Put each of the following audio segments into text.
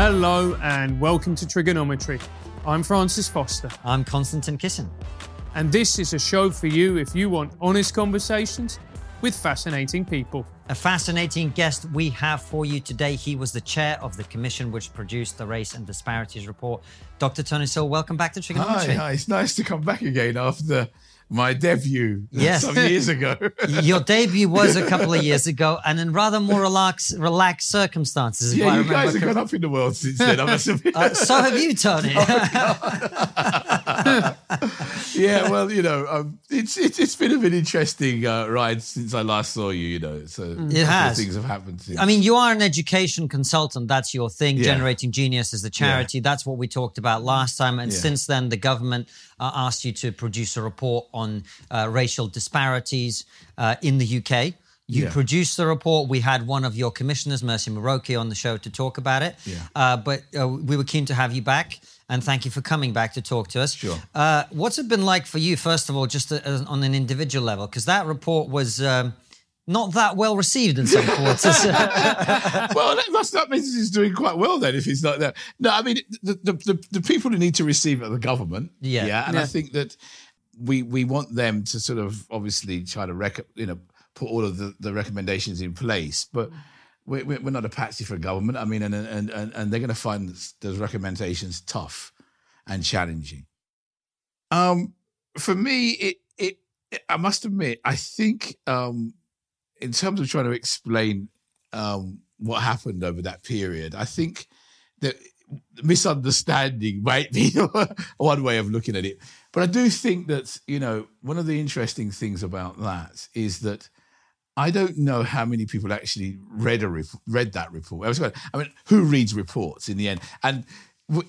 Hello and welcome to TRIGGERnometry. I'm Francis Foster, I'm Konstantin Kisin. and this is a show for you if you want honest conversations with fascinating people. A fascinating guest we have for you today. He was the chair of the commission which produced the Race and Disparities Report. Dr. Tony Sewell, welcome back to Hi, TRIGGERnometry. hi, it's nice to come back again after my debut Yes. some years ago. Your debut was a couple of years ago and in rather more relaxed, relaxed circumstances. if I yeah, you guys have gone up in the world since then. I must admit. Uh, so have you, Tony. yeah, well, you know, um, it's, it's it's been a bit interesting uh, ride since I last saw you. You know, so couple of has. things have happened. Since. I mean, you are an education consultant. That's your thing. Yeah. Generating Genius is the charity. That's what we talked about last time. And Yeah. since then, the government uh, asked you to produce a report on uh, racial disparities uh, in the UK. You Yeah. produced the report. We had one of your commissioners, Mercy Muroki, on the show to talk about it. Yeah. Uh, but uh, we were keen to have you back. And thank you for coming back to talk to us. Sure. Uh, what's it been like for you, first of all, just uh, on an individual level? Because that report was um, not that well received in some quarters. well, that must that means he's doing quite well then. If he's like that, no, I mean the the, the, the people who need to receive it are the government. Yeah. yeah, and Yeah. I think that we we want them to sort of obviously try to rec- you know put all of the, the recommendations in place, but. We're, we're we're not a patsy for government. I mean, and and and, and they're going to find those recommendations tough and challenging. Um, for me, it, it it I must admit, I think um, in terms of trying to explain um, what happened over that period, I think that misunderstanding might be one way of looking at it. But I do think that, you know, one of the interesting things about that is that I don't know how many people actually read a rep- read that report. I, was I mean, who reads reports in the end? And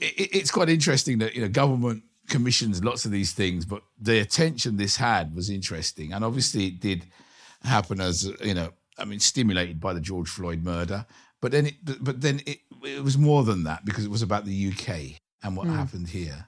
it- it's quite interesting that you know government commissions lots of these things, but the attention this had was interesting, and obviously it did happen as you know, I mean, stimulated by the George Floyd murder. But then, it, but, then it, it was more than that because it was about the UK and what happened here.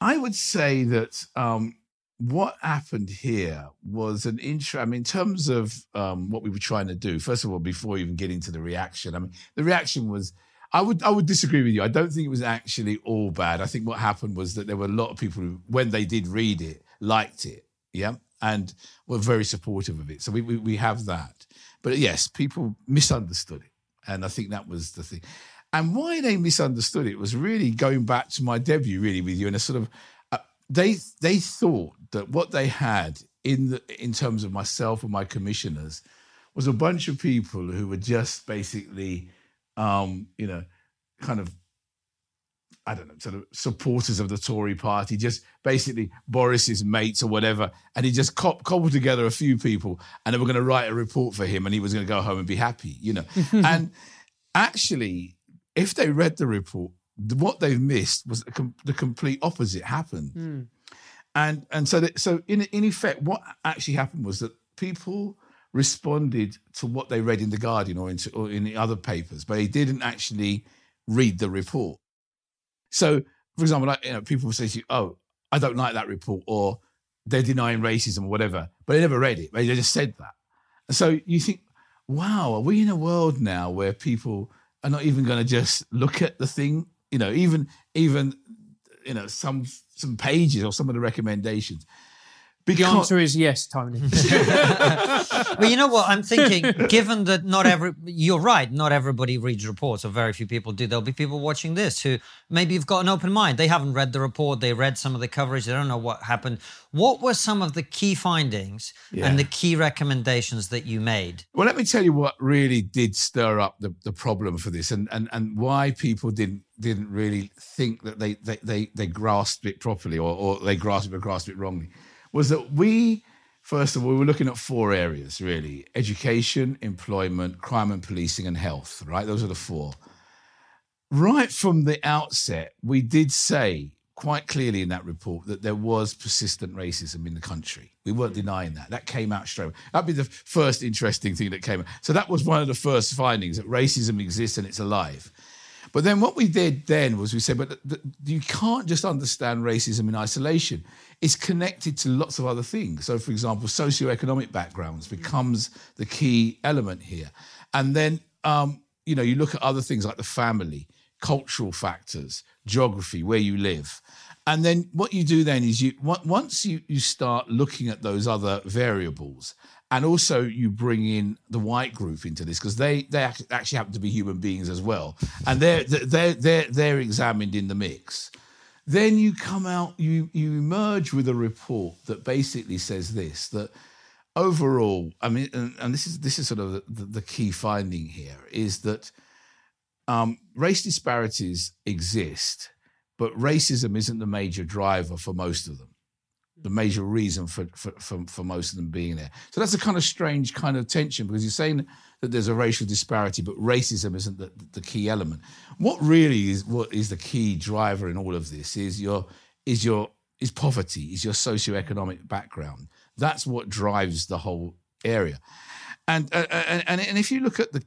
I would say that um, what happened here was an intro. I mean, in terms of um, what we were trying to do, first of all, before even getting to the reaction, I mean, the reaction was. I would I would disagree with you. I don't think it was actually all bad. I think what happened was that there were a lot of people who, when they did read it, liked it, yeah, and were very supportive of it. So we we, we have that. But yes, people misunderstood it, and I think that was the thing. And why they misunderstood it was really going back to my debut, really, with you, and a sort of uh, they they thought that what they had in the in terms of myself and my commissioners was a bunch of people who were just basically, um, you know, kind of. I don't know, sort of supporters of the Tory party, just basically Boris's mates or whatever. And he just co- cobbled together a few people and they were going to write a report for him and he was going to go home and be happy, you know. and actually, if they read the report, what they've missed was the, com- the complete opposite happened. Hmm. And and so that, so in in effect, what actually happened was that people responded to what they read in the Guardian or, or in the other papers, but they didn't actually read the report. So, for example, like, you know, people say to you, "Oh, I don't like that report," or "They're denying racism," or whatever, but they never read it. They just said that. And so you think, "Wow, are we in a world now where people are not even going to just look at the thing? You know, even even you know some some pages or some of the recommendations." The answer is yes, Tony. well, you know what? I'm thinking, given that not every, you're right, not everybody reads reports, or very few people do. There'll be people watching this who maybe have got an open mind. They haven't read the report, they read some of the coverage, they don't know what happened. What were some of the key findings Yeah. and the key recommendations that you made? Well, let me tell you what really did stir up the, the problem for this and, and, and why people didn't didn't really think that they they, they, they grasped it properly or, or they grasped it but grasped it wrongly was that we first of all we were looking at four areas really education employment crime and policing and health right those are the four right from the outset we did say quite clearly in that report that there was persistent racism in the country. We weren't mm. denying that. That came out straight away. That'd be the first interesting thing that came out. So that was one of the first findings that racism exists and it's alive. But then what we did then was we said, but th- th- you can't just understand racism in isolation. It's connected to lots of other things. So, for example, socioeconomic backgrounds becomes the key element here. And then, um, you know, you look at other things like the family, cultural factors, geography, where you live. And then what you do then is you once you, you start looking at those other variables, and also you bring in the white group into this because they they actually happen to be human beings as well, and they're they're they're they're examined in the mix. Then you come out, you you emerge with a report that basically says this that overall, I mean, and, and this is this is sort of the, the, key finding here is that um, race disparities exist, but racism isn't the major driver for most of them. The major reason for, for, for, for most of them being there. So that's a kind of strange kind of tension because you're saying that there's a racial disparity, but racism isn't the, the key element. What really is what is the key driver in all of this is your is your is poverty, is your socioeconomic background. That's what drives the whole area. And uh, and, and and if you look at the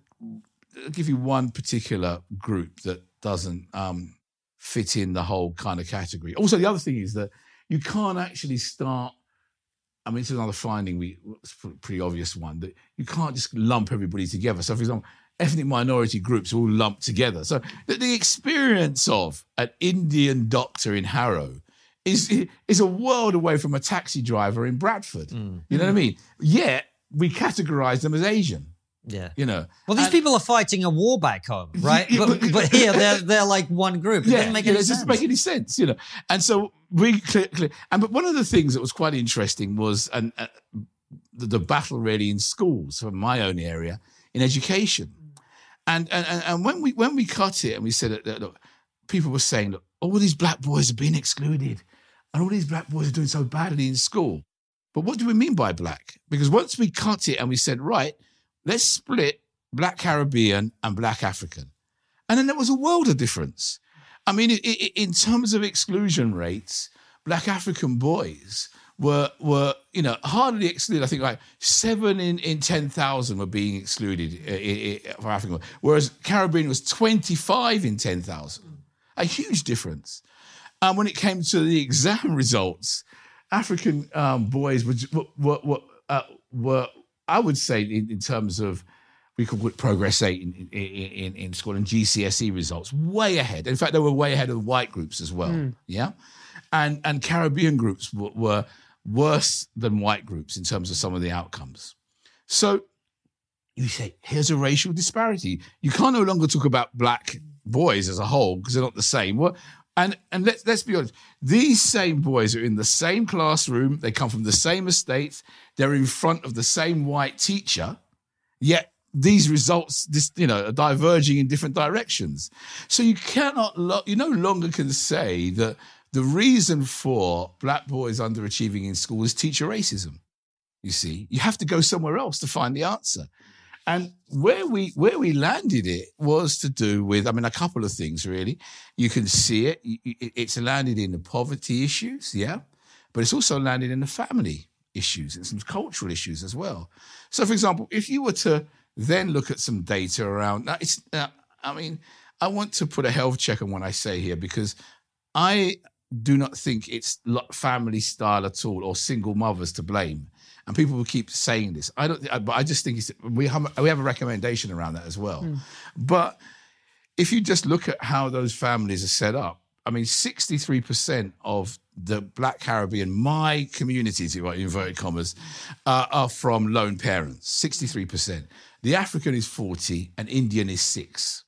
I'll give you one particular group that doesn't um, fit in the whole kind of category. Also, the other thing is that you can't actually start. I mean, it's another finding. We it's a pretty obvious one that you can't just lump everybody together. So, for example, ethnic minority groups all lumped together. So, the, the experience of an Indian doctor in Harrow is is a world away from a taxi driver in Bradford. Mm. You know what I mm. mean? Yet we categorize them as Asian. Yeah. You know, Well, these And- people are fighting a war back home, right? Yeah, but, but- here they're they're like one group. It doesn't make any it sense. doesn't make any sense, you know. And so we clear, clear, and but one of the things that was quite interesting was and uh, the, the battle really in schools from my own area in education, and and and- and when we when we cut it and we said that, that look, people were saying look, all these black boys are being excluded, and all these black boys are doing so badly in school. But what do we mean by black? Because once we cut it and we said right, let's split black Caribbean and black African. And then there was a world of difference. I mean, in terms of exclusion rates, black African boys were were you know hardly excluded. I think like seven in in ten thousand were being excluded uh, for African, whereas Caribbean was twenty five in ten thousand. A huge difference. And when it came to the exam results, African um, boys were, were, were, uh, were, I would say, in, in terms of, we could put progress eight in, in, in, in school and GCSE results, way ahead. In fact, they were way ahead of white groups as well. Hmm. Yeah. And, and Caribbean groups were, were worse than white groups in terms of some of the outcomes. So you say, here's a racial disparity. You can't no longer talk about black boys as a whole because they're not the same. What? And and let's let's be honest, these same boys are in the same classroom. They come from the same estates. They're in front of the same white teacher, yet these results, you know, are diverging in different directions. So you cannot, lo- you no longer can say that the reason for black boys underachieving in school is teacher racism. You see, you have to go somewhere else to find the answer. And where we where we landed it was to do with, I mean, a couple of things really. You can see it. It's landed in the poverty issues, yeah, but it's also landed in the family issues and some cultural issues as well. So, for example, if you were to then look at some data around, now it's, I mean, I want to put a health check on what I say here because I do not think it's family style at all or single mothers to blame. And people will keep saying this. I don't, I- but I just think it's, we have we have a recommendation around that as well. But if you just look at how those families are set up, I mean, 63% of the Black Caribbean, my communities, in inverted commas, uh, are from lone parents. 63%. The African is 40 and Indian is six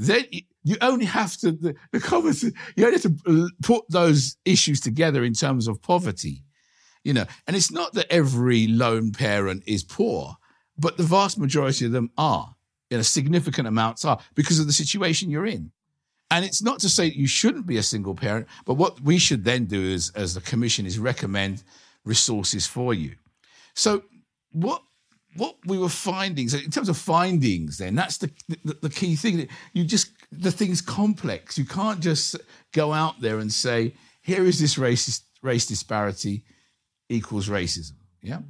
then you- only have to the, the comments you only have to put those issues together in terms of poverty you know and it's not that every lone parent is poor but the vast majority of them are you know significant amounts are because of the situation you're in and it's not to say you shouldn't be a single parent but what we should then do is as the commission is recommend resources for you so what what we were finding, so in terms of findings, then that's the, the the key thing. You just the thing's complex. You can't just go out there and say, "Here is this racist race disparity equals racism." Yeah.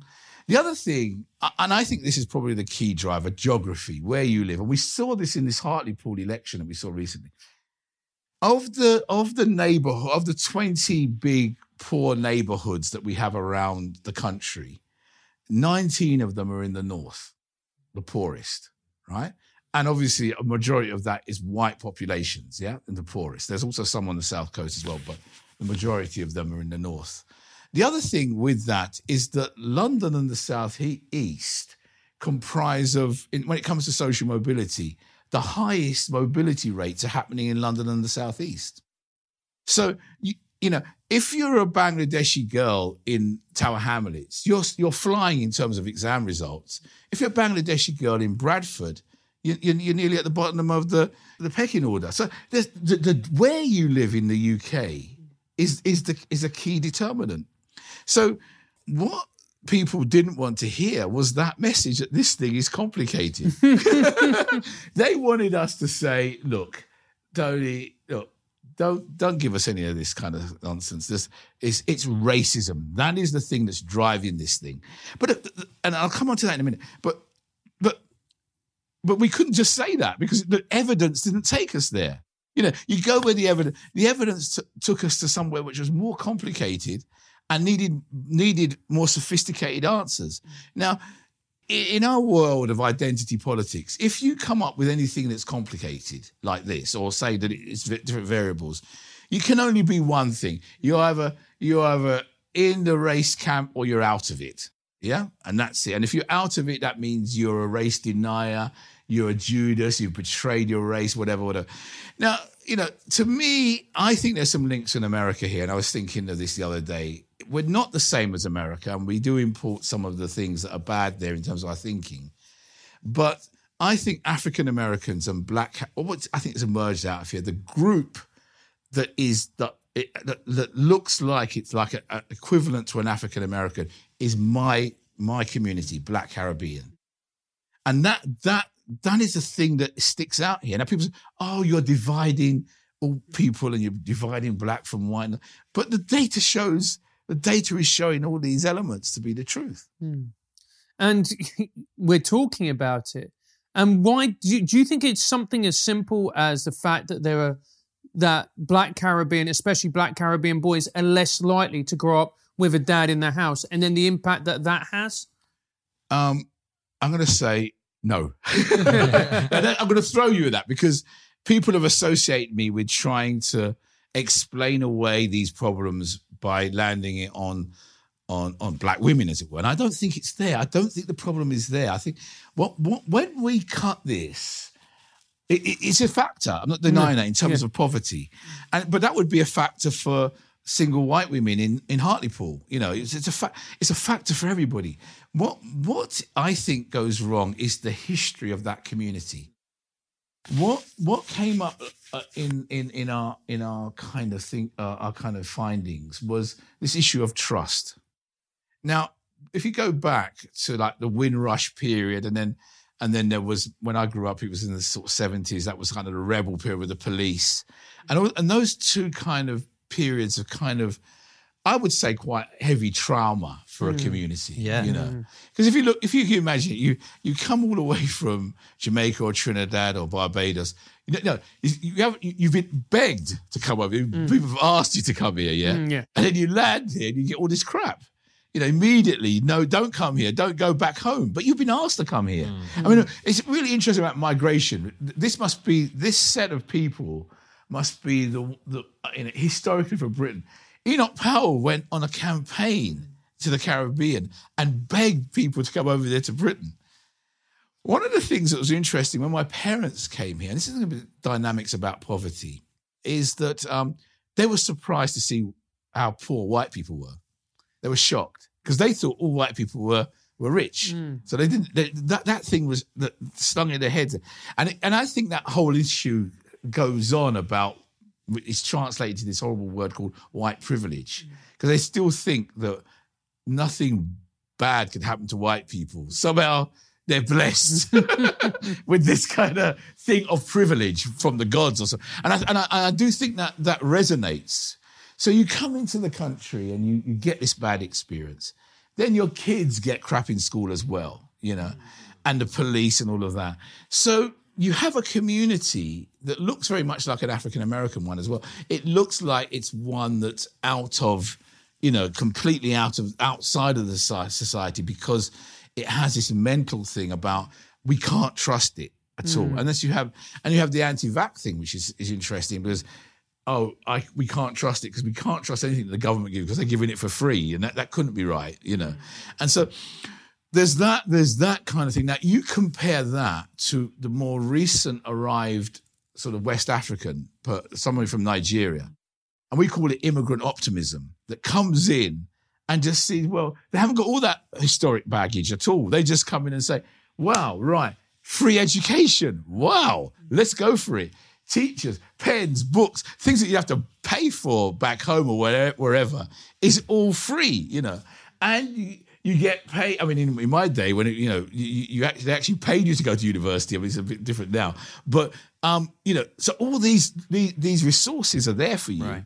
The other thing, and I think this is probably the key driver, geography, where you live, and we saw this in this Hartlepool election that we saw recently. Of the of the neighborhood of the twenty big poor neighborhoods that we have around the country, 19 of them are in the north, the poorest, right? and obviously a majority of that is white populations, yeah, and the poorest. There's also some on the south coast as well, but the majority of them are in the north. The other thing with that is that London and the south east comprise of, when it comes to social mobility, the highest mobility rates are happening in London and the South East. So you, you know, if you're a Bangladeshi girl in Tower Hamlets, you're you're flying in terms of exam results. If you're a Bangladeshi girl in Bradford, you're, you're nearly at the bottom of the, the pecking order. So the, the, where you live in the UK is is the is a key determinant. So what people didn't want to hear was that message that this thing is complicated. they wanted us to say, look, Tony, look, don't don't give us any of this kind of nonsense. This is it's racism. That is the thing that's driving this thing. But uh, and I'll come on to that in a minute. But but but we couldn't just say that because the evidence didn't take us there. You know, you go where the evidence the evidence t- took us to somewhere which was more complicated and needed needed more sophisticated answers. Now, in our world of identity politics, if you come up with anything that's complicated like this, or say that it's different variables, you can only be one thing. You're either you're either in the race camp or you're out of it. Yeah, and that's it. And if you're out of it, that means you're a race denier. You're a Judas. You've betrayed your race. Whatever, whatever. Now, you know, to me, I think there's some links in America here, and I was thinking of this the other day we're not the same as America, and we do import some of the things that are bad there in terms of our thinking. But I think African Americans and black, I think has emerged out of here, the group that is that, it, that, that looks like it's like equivalent to an African American is my my community, Black Caribbean, and that that that is the thing that sticks out here. Now people say, "Oh, you're dividing." all people and you're dividing black from white. But the data shows the data is showing all these elements to be the truth. Hmm. And we're talking about it. And why do, do you think it's something as simple as the fact that there are that black Caribbean, especially black Caribbean boys, are less likely to grow up with a dad in the house, and then the impact that that has? Um, I'm going to say no. I'm going to throw you at that because people have associated me with trying to explain away these problems by landing it on on on black women, as it were. And I don't think it's there. I don't think the problem is there. I think what what when we cut this, it, it, it's a factor. I'm not denying mm. that in terms yeah. of poverty, and but that would be a factor for single white women in in Hartlepool. You know, it's, it's a fa- it's a factor for everybody. What what I think goes wrong is the history of that community. What what came up uh, in in in our in our kind of thing uh, our kind of findings was this issue of trust. Now, if you go back to like the Windrush period, and then and then there was when I grew up, it was in the sort of seventies. That was kind of the rebel period with the police, and and those two kind of periods of kind of I would say quite heavy trauma for mm. a community. Yeah. You know, because mm. if you look, if you can imagine, you you come all the way from Jamaica or Trinidad or Barbados. You know, you have you've been begged to come over. Mm. People have asked you to come here, yeah? Mm, yeah. And then you land here and you get all this crap. You know, immediately, no, don't come here, don't go back home. But you've been asked to come here. Mm. I mean, it's really interesting about migration. This must be this set of people must be the the you know, historically for Britain Enoch Powell went on a campaign to the Caribbean and begged people to come over there to Britain. One of the things that was interesting when my parents came here, and this is going to be dynamics about poverty, is that um, they were surprised to see how poor white people were. They were shocked because they thought all white people were were rich. Mm. So they didn't. They, that that thing was that stung in their heads, and and I think that whole issue goes on about it's translated to this horrible word called white privilege because they still think that nothing bad can happen to white people. Somehow they're blessed with this kind of thing of privilege from the gods or so. And I, and I, I, do think that that resonates. So you come into the country and you, you get this bad experience. Then your kids get crap in school as well, you know, mm. and the police and all of that. So you have a community that looks very much like an African American one as well. It looks like it's one that's out of, you know, completely out of outside of the society because it has this mental thing about we can't trust it. at all, mm. unless you have, and you have the anti-vax thing, which is, is interesting because, oh, I we can't trust it because we can't trust anything that the government gives because they're giving it for free, and that, that couldn't be right, you know, mm. and so there's that there's that kind of thing. Now you compare that to the more recent arrived sort of West African, but somebody from Nigeria, and we call it immigrant optimism that comes in and just sees well they haven't got all that historic baggage at all. They just come in and say, "Wow, right, free education, wow, let's go for it." Teachers, pens, books, things that you have to pay for back home or wherever, wherever is all free, you know, and. You, you get paid. I mean, in, in my day, when it, you know, you, you actually, they actually paid you to go to university. I mean, it's a bit different now, but um, you know, so all these, these these resources are there for you, Right.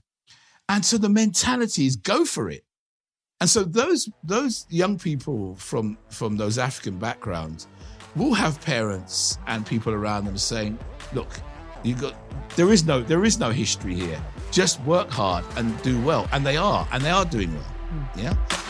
And so the mentality is go for it. And so those those young people from from those African backgrounds will have parents and people around them saying, "Look, you got there is no there is no history here. Just work hard and do well." And they are, and they are doing well. Hmm. Yeah.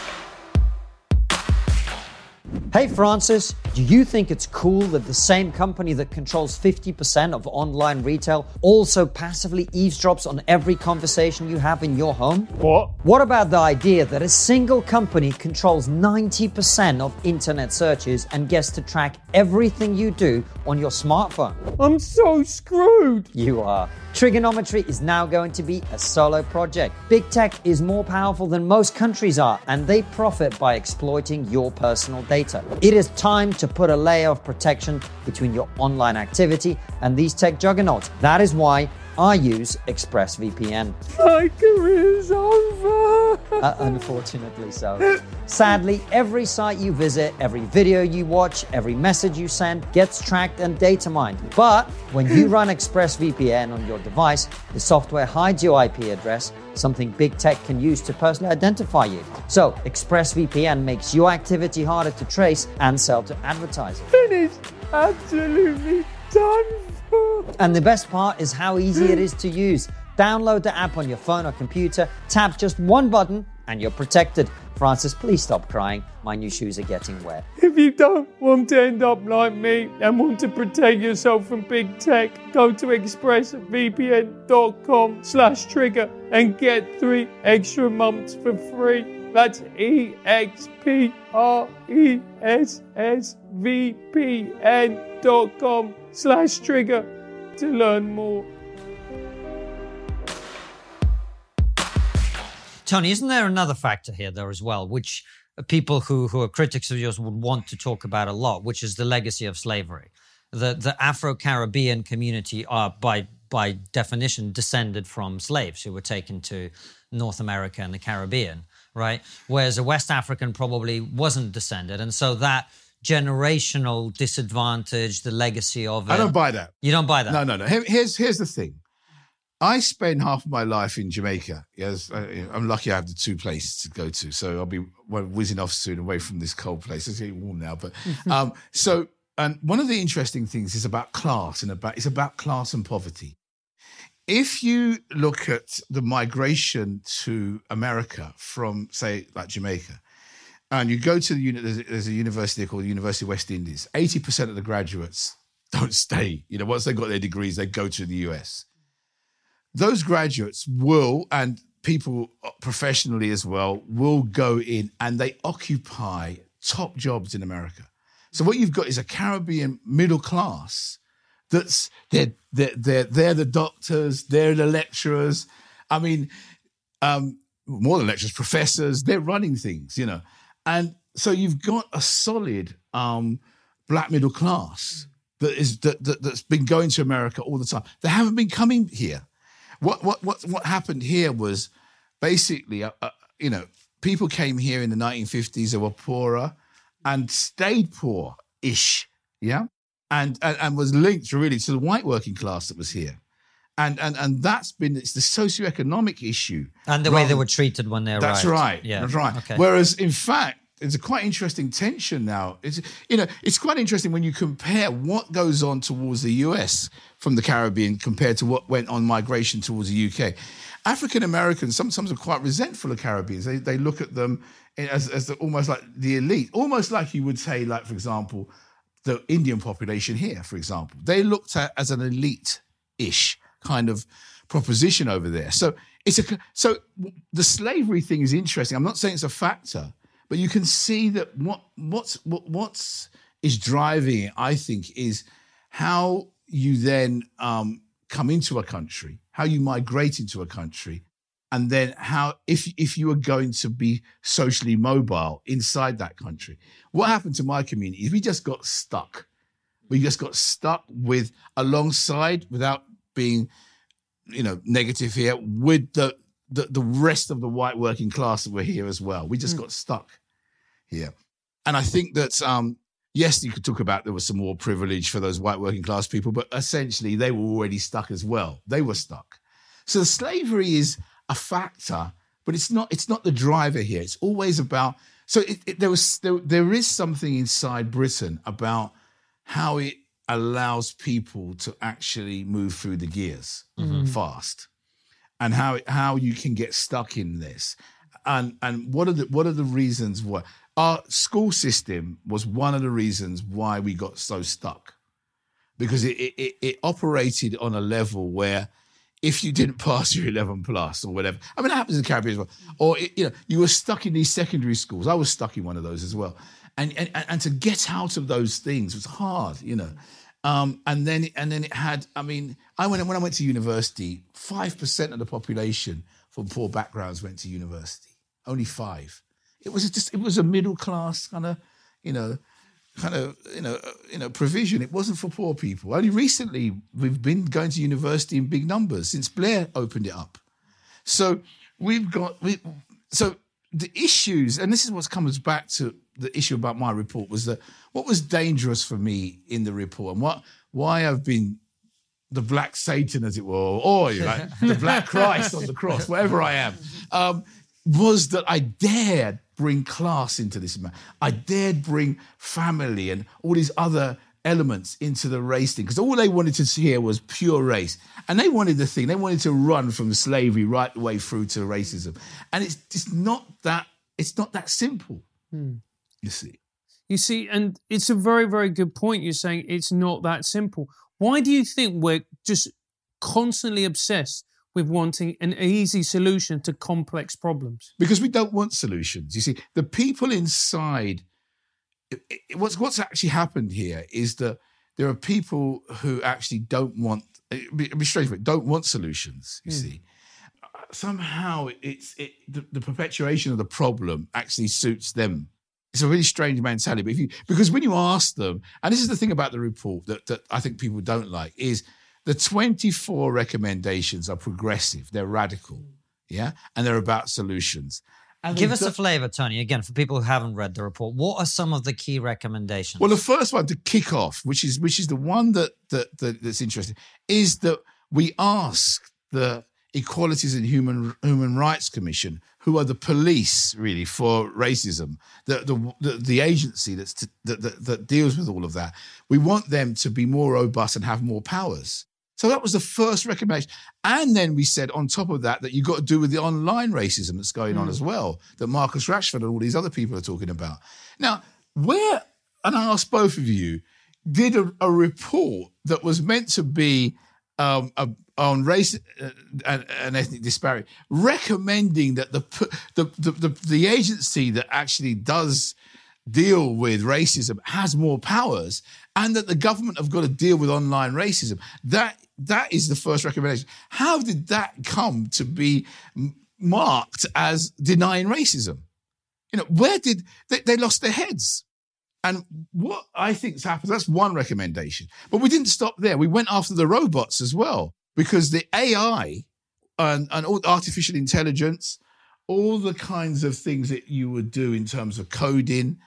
Hey Francis, do you think it's cool that the same company that controls 50% of online retail also passively eavesdrops on every conversation you have in your home? What? What about the idea that a single company controls 90% of internet searches and gets to track everything you do on your smartphone? I'm so screwed. You are. TRIGGERnometry is now going to be a solo project. Big tech is more powerful than most countries are, and they profit by exploiting your personal data. It is time to put a layer of protection between your online activity and these tech juggernauts. That is why I use ExpressVPN. My career's over. Uh, unfortunately, so. Sadly, every site you visit, every video you watch, every message you send gets tracked and data mined. But when you run ExpressVPN on your device, the software hides your IP address, something big tech can use to personally identify you. So, ExpressVPN makes your activity harder to trace and sell to advertisers. Finished. Absolutely done. And the best part is how easy it is to use. Download the app on your phone or computer, tap just one button, and you're protected. Francis, please stop crying. My new shoes are getting wet. If you don't want to end up like me and want to protect yourself from big tech, go to expressvpn.com slash trigger and get three extra months for free. That's E E-X-P-R-E-S-S-V-P-N dot com slash trigger to learn more. Tony, isn't there another factor here, though, as well, which people who, who are critics of yours would want to talk about a lot, which is the legacy of slavery? The, the Afro Caribbean community are, by, by definition, descended from slaves who were taken to North America and the Caribbean, right? Whereas a West African probably wasn't descended. And so that generational disadvantage, the legacy of it. I don't buy that. You don't buy that? No, no, no. Here- Here's here's the thing. I spend half of my life in Jamaica. Yes, I- I'm lucky I have the two places to go to. So I'll be whizzing off soon away from this cold place. It's getting warm now, but um, so and one of the interesting things is about class and about it's about class and poverty. If you look at the migration to America from, say, like Jamaica, and you go to the uni- there's, a- there's a university called the University of West Indies. Eighty percent of the graduates don't stay. You know, once they got their degrees, they go to the US. Those graduates will, and people professionally as well, will go in and they occupy top jobs in America. So what you've got is a Caribbean middle class that's they're they're they're, they're the doctors, they're the lecturers. I mean, um, more than lecturers, professors, they're running things, you know. And so you've got a solid um, black middle class that is that, that that's been going to America all the time. They haven't been coming here. What what what what happened here was basically, uh, uh, you know, people came here in the 1950s. They were poorer and stayed poor-ish, yeah, and and, and was linked really to the white working class that was here. And, and and that's been it's the socioeconomic issue And the way they were treated when they arrived. that's right. Yeah. That's right. Okay. Whereas, in fact, It's a quite interesting tension now. It's you know, it's quite interesting when you compare what goes on towards the US from the Caribbean compared to what went on migration towards the UK. African Americans sometimes are quite resentful of Caribbeans. They they look at them as, as the, almost like the elite, almost like you would say, like for example, the Indian population here, for example. They looked at as an elite-ish kind of proposition over there. So it's a so the slavery thing is interesting. I'm not saying it's a factor, but you can see that what what's what, what's is driving it. I think is how you then um, come into a country, how you migrate into a country, and then how if if you are going to be socially mobile inside that country. What happened to my community we just got stuck. We just got stuck with alongside without being, you know, negative here with the the, the rest of the white working class that were here as well. We just mm. got stuck here, and I think that um, yes, you could talk about there was some more privilege for those white working class people, but essentially they were already stuck as well. They were stuck. So slavery is a factor, but it's not. It's not the driver here. It's always about. So it, it, there was there, there is something inside Britain about how it allows people to actually move through the gears mm-hmm. fast, and how how you can get stuck in this, and and what are the what are the reasons why our school system was one of the reasons why we got so stuck because it, it, it operated on a level where if you didn't pass your 11 plus or whatever, I mean, it happens in the Caribbean as well. Or, you know, you were stuck in these secondary schools. I was stuck in one of those as well. And, and, and to get out of those things was hard, you know. Um, and then and then it had, I mean, I went when I went to university, 5% of the population from poor backgrounds went to university. Only five. It was just it was a middle class kind of, you know, kind of you know you know provision. It wasn't for poor people. Only recently we've been going to university in big numbers since Blair opened it up. So we've got we, so the issues, and this is what comes back to the issue about my report was that what was dangerous for me in the report and what why I've been the black Satan, as it were, or, or like the black Christ on the cross, wherever I am, um, was that I dared bring class into this. I dared bring family and all these other elements into the race thing because all they wanted to hear was pure race. And they wanted the thing, they wanted to run from slavery right the way through to racism. And it's just not that, it's not that simple, hmm. you see. You see, and it's a very, very good point. You're saying it's not that simple. Why do you think we're just constantly obsessed with wanting an easy solution to complex problems? Because we don't want solutions. You see, the people inside, what's, what's actually happened here is that there are people who actually don't want, eh, be, be straight with it, don't want solutions, you mm. see. Uh, somehow it's it, the, the perpetuation of the problem actually suits them it's a really strange mentality. But if you, because when you ask them, and this is the thing about the report that, that I think people don't like, is the 24 recommendations are progressive, they're radical, hmm. yeah, and they're about solutions. And Give us a flavor, Tony, again, for people who haven't read the report. What are some of the key recommendations? Well, the first one to kick off, which is which is the one that, that, that that's interesting, is that we ask the Equalities and Human Human Rights Commission, who are the police really for racism, the the the, the agency that's to, that, that that deals with all of that. We want them to be more robust and have more powers. So that was the first recommendation. And then we said on top of that that you've got to do with the online racism that's going mm. on hmm. as well, that Marcus Rashford and all these other people are talking about. Now, where, and I asked both of you, did a, a report that was meant to be um, a, on race uh, and, and, ethnic disparity, recommending that the, the the, the the agency that actually does deal with racism has more powers and that the government have got to deal with online racism that that is the first recommendation. How did that come to be marked as denying racism? You know, where did they, they lost their heads? And what I think's happened, that's one recommendation. But we didn't stop there. We went after the robots as well, because the AI and, and all artificial intelligence, all the kinds of things that you would do in terms of coding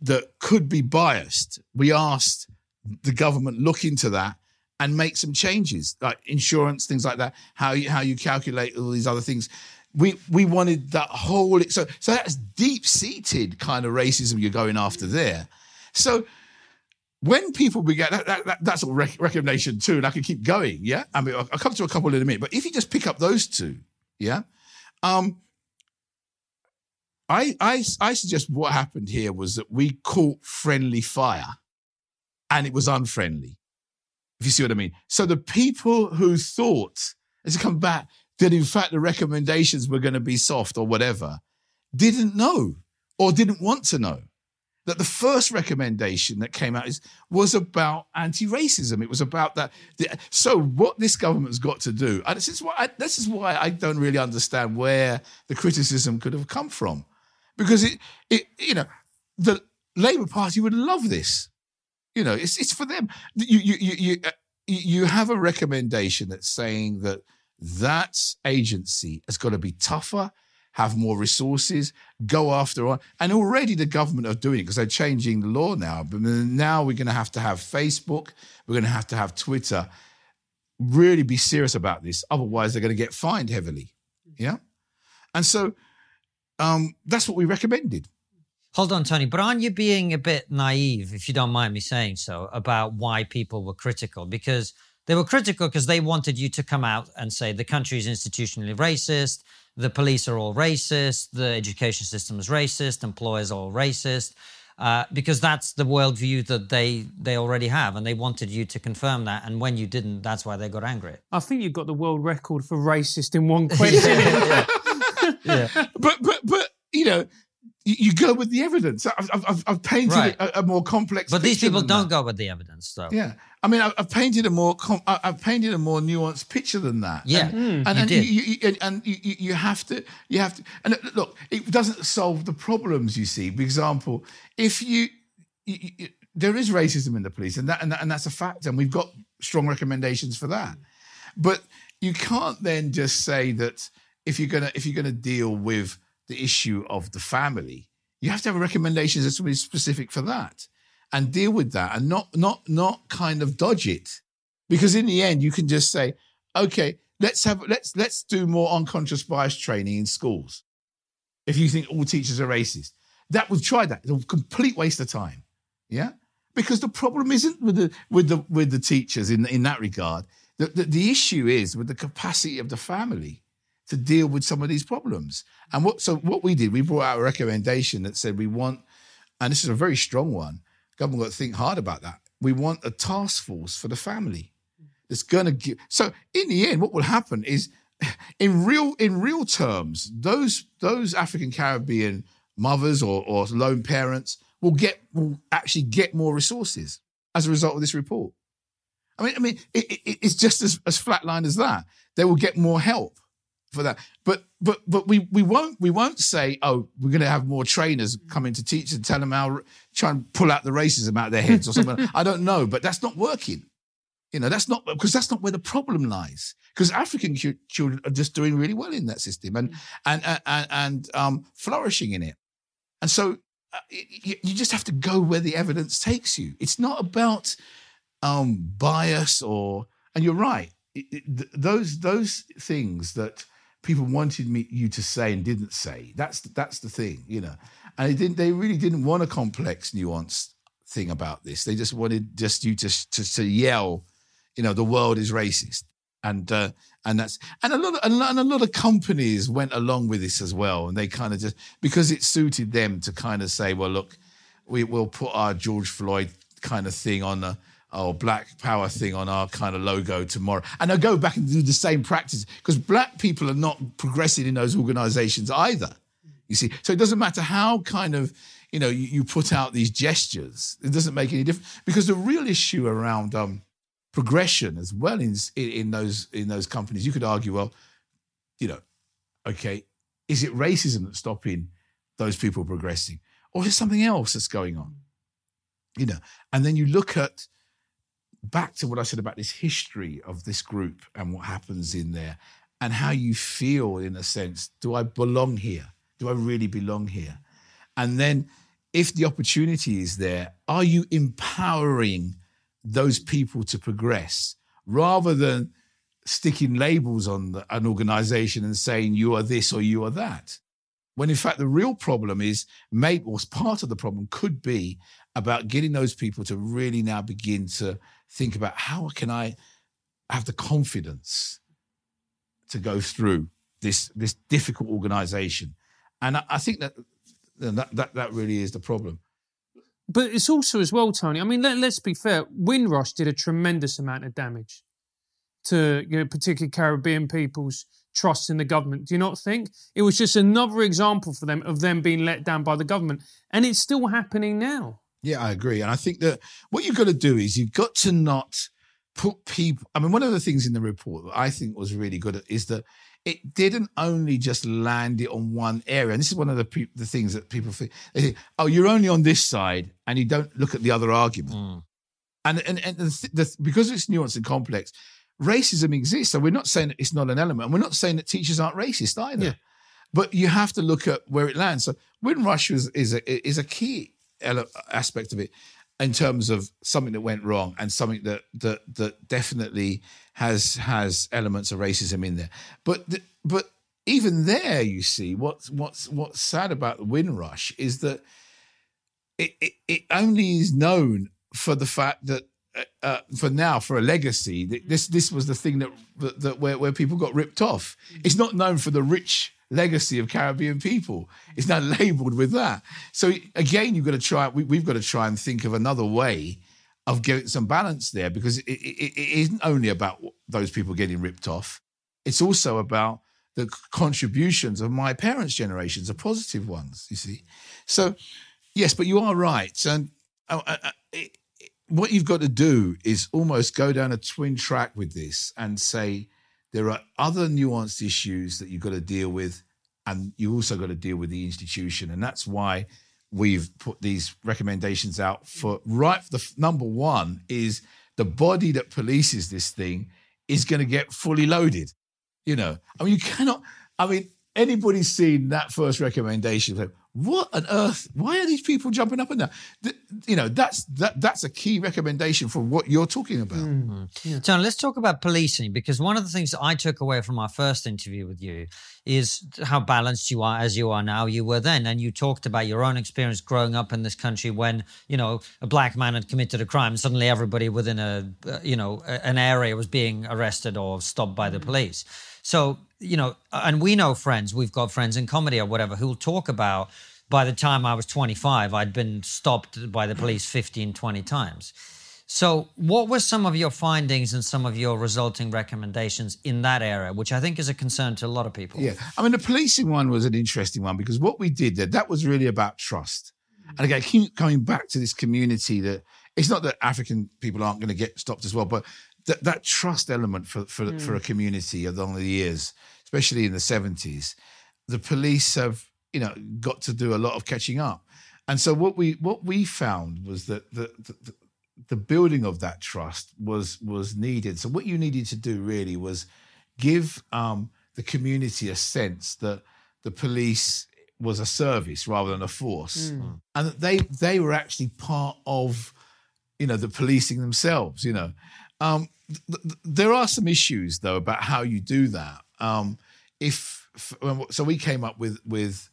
that could be biased. We asked the government look into that and make some changes, like insurance, things like that. How you how you calculate all these other things. We we wanted that whole so so that's deep seated kind of racism you're going after there. So when people began that, that, that that's a rec- recommendation too, and I can keep going. Yeah, I mean I'll, I'll come to a couple in a minute, but if you just pick up those two, yeah. Um, I, I, I suggest what happened here was that we caught friendly fire and it was unfriendly. If you see what I mean. So the people who thought, as you come back, that in fact the recommendations were going to be soft or whatever, didn't know or didn't want to know that the first recommendation that came out is was about anti-racism. It was about that. So what this government's got to do, and this is why I, this is why I don't really understand where the criticism could have come from, because it, it you know, the Labour Party would love this. You know, it's it's for them. You you you you, uh, you have a recommendation that's saying that that agency has got to be tougher have more resources, go after on. And already the government are doing it because they're changing the law now. But now we're going to have to have Facebook, we're going to have to have Twitter. Really be serious about this. Otherwise, they're going to get fined heavily. Yeah. And so um, that's what we recommended. Hold on, Tony, but aren't you being a bit naive, if you don't mind me saying so, about why people were critical? Because they were critical because they wanted you to come out and say the country is institutionally racist, the police are all racist, the education system is racist, employers are all racist, uh, because that's the worldview that they they already have, and they wanted you to confirm that. And when you didn't, that's why they got angry. I think you've got the world record for racist in one question. yeah. yeah. But but but you know, you go with the evidence. I've, I've, I've painted right. a, a, more complex. But these people don't that. go with the evidence, though. Yeah, I mean, I've, painted a more com- I've painted a more nuanced picture than that. Yeah, and, mm, and, and, you, you, and you, you, have to you have to and look, it doesn't solve the problems. You see, for example, if you, there is racism in the police, and that, and that and that's a fact, and we've got strong recommendations for that. But you can't then just say that if you're gonna if you're gonna deal with the issue of the family, you have to have recommendations that's really specific for that and deal with that and not not not kind of dodge it. Because in the end, you can just say, okay, let's have let's let's do more unconscious bias training in schools. If you think all teachers are racist. That we've tried that. It's a complete waste of time. Yeah? Because the problem isn't with the with the with the teachers in, in that regard. The, the, the issue is with the capacity of the family to deal with some of these problems. And what so what we did, we brought out a recommendation that said we want, and this is a very strong one. Government got to think hard about that. We want a task force for the family that's going to give. So in the end, what will happen is, in real in real terms, those those African Caribbean mothers or, or lone parents will get will actually get more resources as a result of this report. I mean, I mean, it, it, it's just as, as flatline as that. They will get more help for that. But but but we we won't we won't say oh we're going to have more trainers coming to teach and tell them how try and pull out the racism out of their heads or something. I don't know, but that's not working. You know that's not because that's not where the problem lies. Because African children are just doing really well in that system and and and and um, flourishing in it. And so uh, you, you, just have to go where the evidence takes you. It's not about um, bias or and you're right. It, it, those those things that people wanted me you to say and didn't say. That's that's the thing, you know. And they didn't. They really didn't want a complex, nuanced thing about this. They just wanted just you to to, to yell, you know, the world is racist, and uh, and that's and a lot of and a lot of companies went along with this as well, and they kind of just because it suited them to kind of say, well, look, we will put our George Floyd kind of thing on the oh, black power thing on our kind of logo tomorrow. And I go back and do the same practice because black people are not progressing in those organizations either. You see, so it doesn't matter how kind of, you know, you, you put out these gestures, it doesn't make any difference because the real issue around um, progression as well in, in those in those companies, you could argue, well, you know, okay, is it racism that's stopping those people progressing, or is something else that's going on? You know, and then you look at back to what I said about this history of this group and what happens in there and how you feel in a sense do I belong here? Do I really belong here? And then if the opportunity is there, are you empowering those people to progress rather than sticking labels on the, an organization and saying you are this or you are that? When in fact, the real problem is, maybe, or part of the problem could be about getting those people to really now begin to think about how can I have the confidence to go through this this difficult organization. And I, I think that, that that that really is the problem. but it's also as well, Tony. I mean, let, us be fair. Windrush did a tremendous amount of damage to you know, particularly Caribbean people's trust in the government. Do you not think it was just another example for them of them being let down by the government, and it's still happening now? Yeah, I agree, and I think that what you've got to do is you've got to not put people. I mean, one of the things in the report that I think was really good is that it didn't only just land it on one area. And this is one of the pe- the things that people think, they think, oh, you're only on this side and you don't look at the other argument. Mm. And, and, and the, the, because it's nuanced and complex, racism exists. So we're not saying that it's not an element. And we're not saying that teachers aren't racist either. Yeah. But you have to look at where it lands. So Windrush is, is, a, is a key aspect of it in terms of something that went wrong and something that that that definitely has has elements of racism in there. But the, but even there, you see what's what's what's sad about the Windrush is that it, it, it only is known for the fact that uh, uh for now for a legacy this this was the thing that that, that where, where people got ripped off. It's not known for the rich legacy of Caribbean people. It's now labeled with that. So again, you've got to try. We, have got to try and think of another way of getting some balance there because it, it, it isn't only about those people getting ripped off. It's also about the contributions of my parents' generations, the positive ones. You see, so yes, but you are right. And uh, uh, uh what you've got to do is almost go down a twin track with this and say there are other nuanced issues that you've got to deal with, and you also got to deal with the institution. And that's why we've put these recommendations out for right. The number one is the body that polices this thing is going to get fully loaded. You know, I mean, you cannot. I mean, anybody's seen that first recommendation what on earth? Why are these people jumping up and down? You know, that's that that's a key recommendation for what you're talking about. Mm-hmm. Yeah. John, let's talk about policing because one of the things I took away from our first interview with you is how balanced you are as you are now. You were then, and you talked about your own experience growing up in this country when you know a black man had committed a crime. And suddenly, everybody within a uh, you know an area was being arrested or stopped by the mm-hmm. police. So, you know, and we know friends, we've got friends in comedy or whatever who'll talk about by the time I was 25, I'd been stopped by the police 15, 20 times. So, what were some of your findings and some of your resulting recommendations in that area, which I think is a concern to a lot of people? Yeah. I mean, the policing one was an interesting one because what we did there, that was really about trust. And again, keep coming back to this community that it's not that African people aren't going to get stopped as well, but that, that trust element for for, mm. for a community along the years, especially in the seventies, the police have you know got to do a lot of catching up, and so what we what we found was that the, the, the building of that trust was was needed. So what you needed to do really was give um, the community a sense that the police was a service rather than a force, mm. and that they they were actually part of you know the policing themselves. You know, um, th- th- there are some issues though about how you do that. Um, if so, we came up with with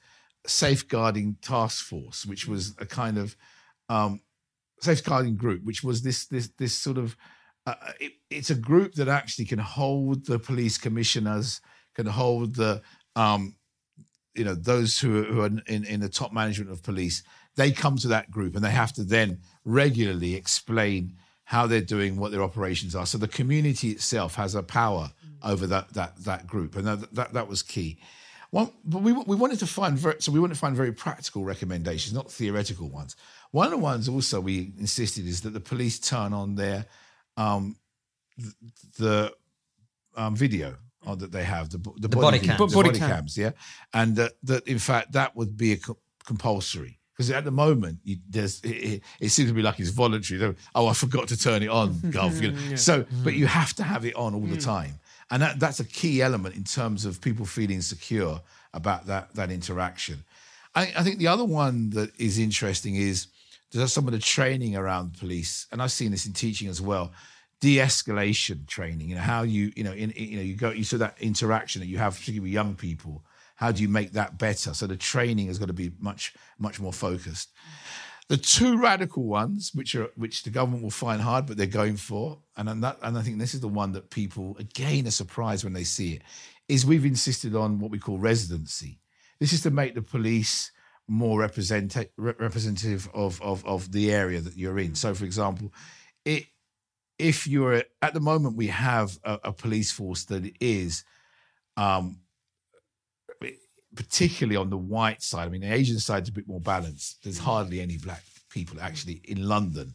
safeguarding task force, which was a kind of um, safeguarding group, which was this this this sort of uh, it, it's a group that actually can hold the police commissioners, can hold the um, you know those who are, who are in, in the top management of police. They come to that group and they have to then regularly explain how they're doing, what their operations are. So the community itself has a power over that that that group, and that that, that was key. One, but we we wanted to find very, so we wanted to find very practical recommendations, not theoretical ones. One of the ones also we insisted is that the police turn on their um, the um, video that they have the, the, the body, body, cam. the body, body cams, yeah, and that that in fact that would be a co- compulsory because at the moment you, there's it, it, seems to be like it's voluntary. Oh, I forgot to turn it on, Gulf. You know? yeah. So, but you have to have it on all the mm. time, and that, that's a key element in terms of people feeling secure about that that interaction. I, I think the other one that is interesting is there's some of the training around police, and I've seen this in teaching as well. De-escalation training, you know how you, you know, in, you know, you go, you saw that interaction that you have, particularly with young people, how do you make that better? So the training has got to be much, much more focused. The two radical ones, which are which the government will find hard, but they're going for, and that, and I think this is the one that people again are surprised when they see it, is we've insisted on what we call residency. This is to make the police more represent- representative of, of of the area that you're in. So, for example, it if you're at the moment we have a, a police force that is um, particularly on the white side. I mean, the Asian side is a bit more balanced. There's mm. hardly any black people actually in London.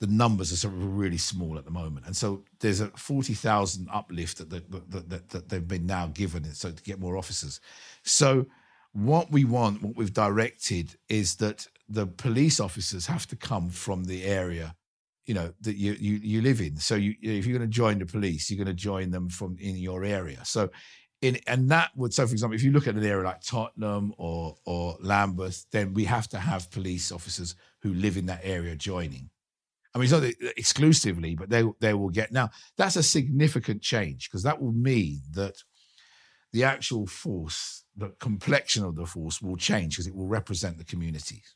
The numbers are sort of really small at the moment, and so there's a forty thousand uplift that, that, that, that they've been now given, so to get more officers. So, what we want, what we've directed, is that the police officers have to come from the area you know that you you, you live in so you if you're going to join the police you're going to join them from in your area so in and that would so for example if you look at an area like tottenham or or lambeth then we have to have police officers who live in that area joining. I mean it's not exclusively but they they will get now that's a significant change because that will mean that the actual force the complexion of the force will change because it will represent the communities.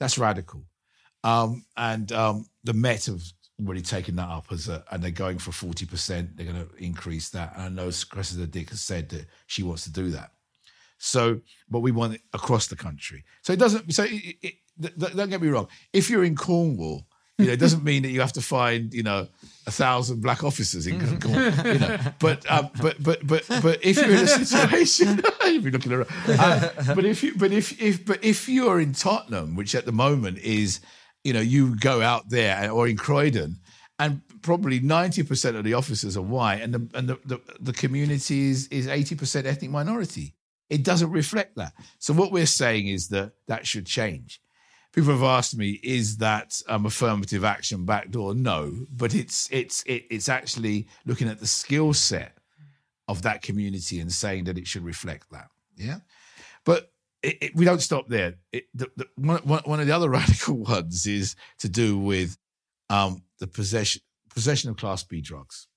That's radical. Um, and um, the Met have already taken that up as a, and they're going for 40%. They're going to increase that. And I know Cressida Dick has said that she wants to do that. So, but we want it across the country. So it doesn't, so it, it, don't get me wrong. If you're in Cornwall, you know, it doesn't mean that you have to find, you know, a thousand black officers in Cornwall, you know. But, um, but, but, but, but if you're in a situation, you'd be looking around. Uh, but if you, but if, if, but if you're in Tottenham, which at the moment is, you know, you go out there or in Croydon, and probably 90% of the officers are white, and the and the, the, the community is, is 80% ethnic minority. It doesn't reflect that. So what we're saying is that that should change. People have asked me, is that um, affirmative action backdoor? No, but it's it's it, it's actually looking at the skill set of that community and saying that it should reflect that. Yeah, but it, it, we don't stop there. It, the, the, one, one of the other radical ones is to do with um, the possession possession of Class B drugs.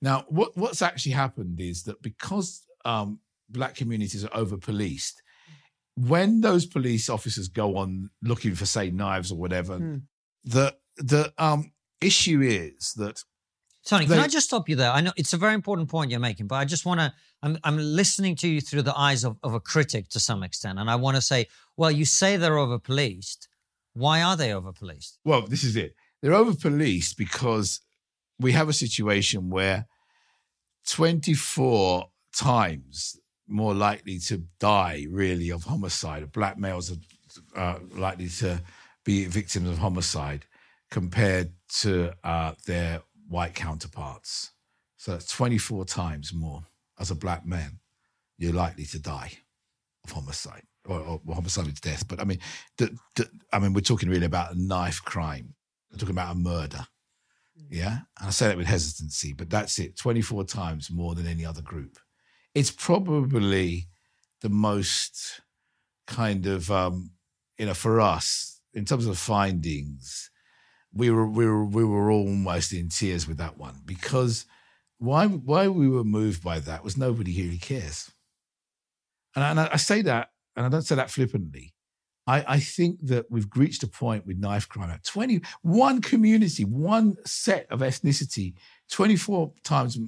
Now, what, what's actually happened is that because um, black communities are over policed, when those police officers go on looking for, say, knives or whatever, hmm. the the um, issue is that Tony, they, can I just stop you there? I know it's a very important point you're making, but I just want to. I'm, I'm listening to you through the eyes of, of a critic to some extent, and I want to say, well, you say they're over policed. Why are they over policed? Well, this is it. They're over policed because we have a situation where 24 times more likely to die, really, of homicide. Black males are uh, likely to be victims of homicide compared to uh, their white counterparts. So that's 24 times more as a black man, you're likely to die of homicide or, or homicide with death. But I mean, the, the, I mean, we're talking really about a knife crime. We're talking about a murder. Yeah. And I say that with hesitancy, but that's it 24 times more than any other group. It's probably the most kind of, um, you know, for us, in terms of findings, we were we were we were almost in tears with that one because why why we were moved by that was nobody really cares, and I, and I say that and I don't say that flippantly. I, I think that we've reached a point with knife crime at 20, one community, one set of ethnicity, 24 times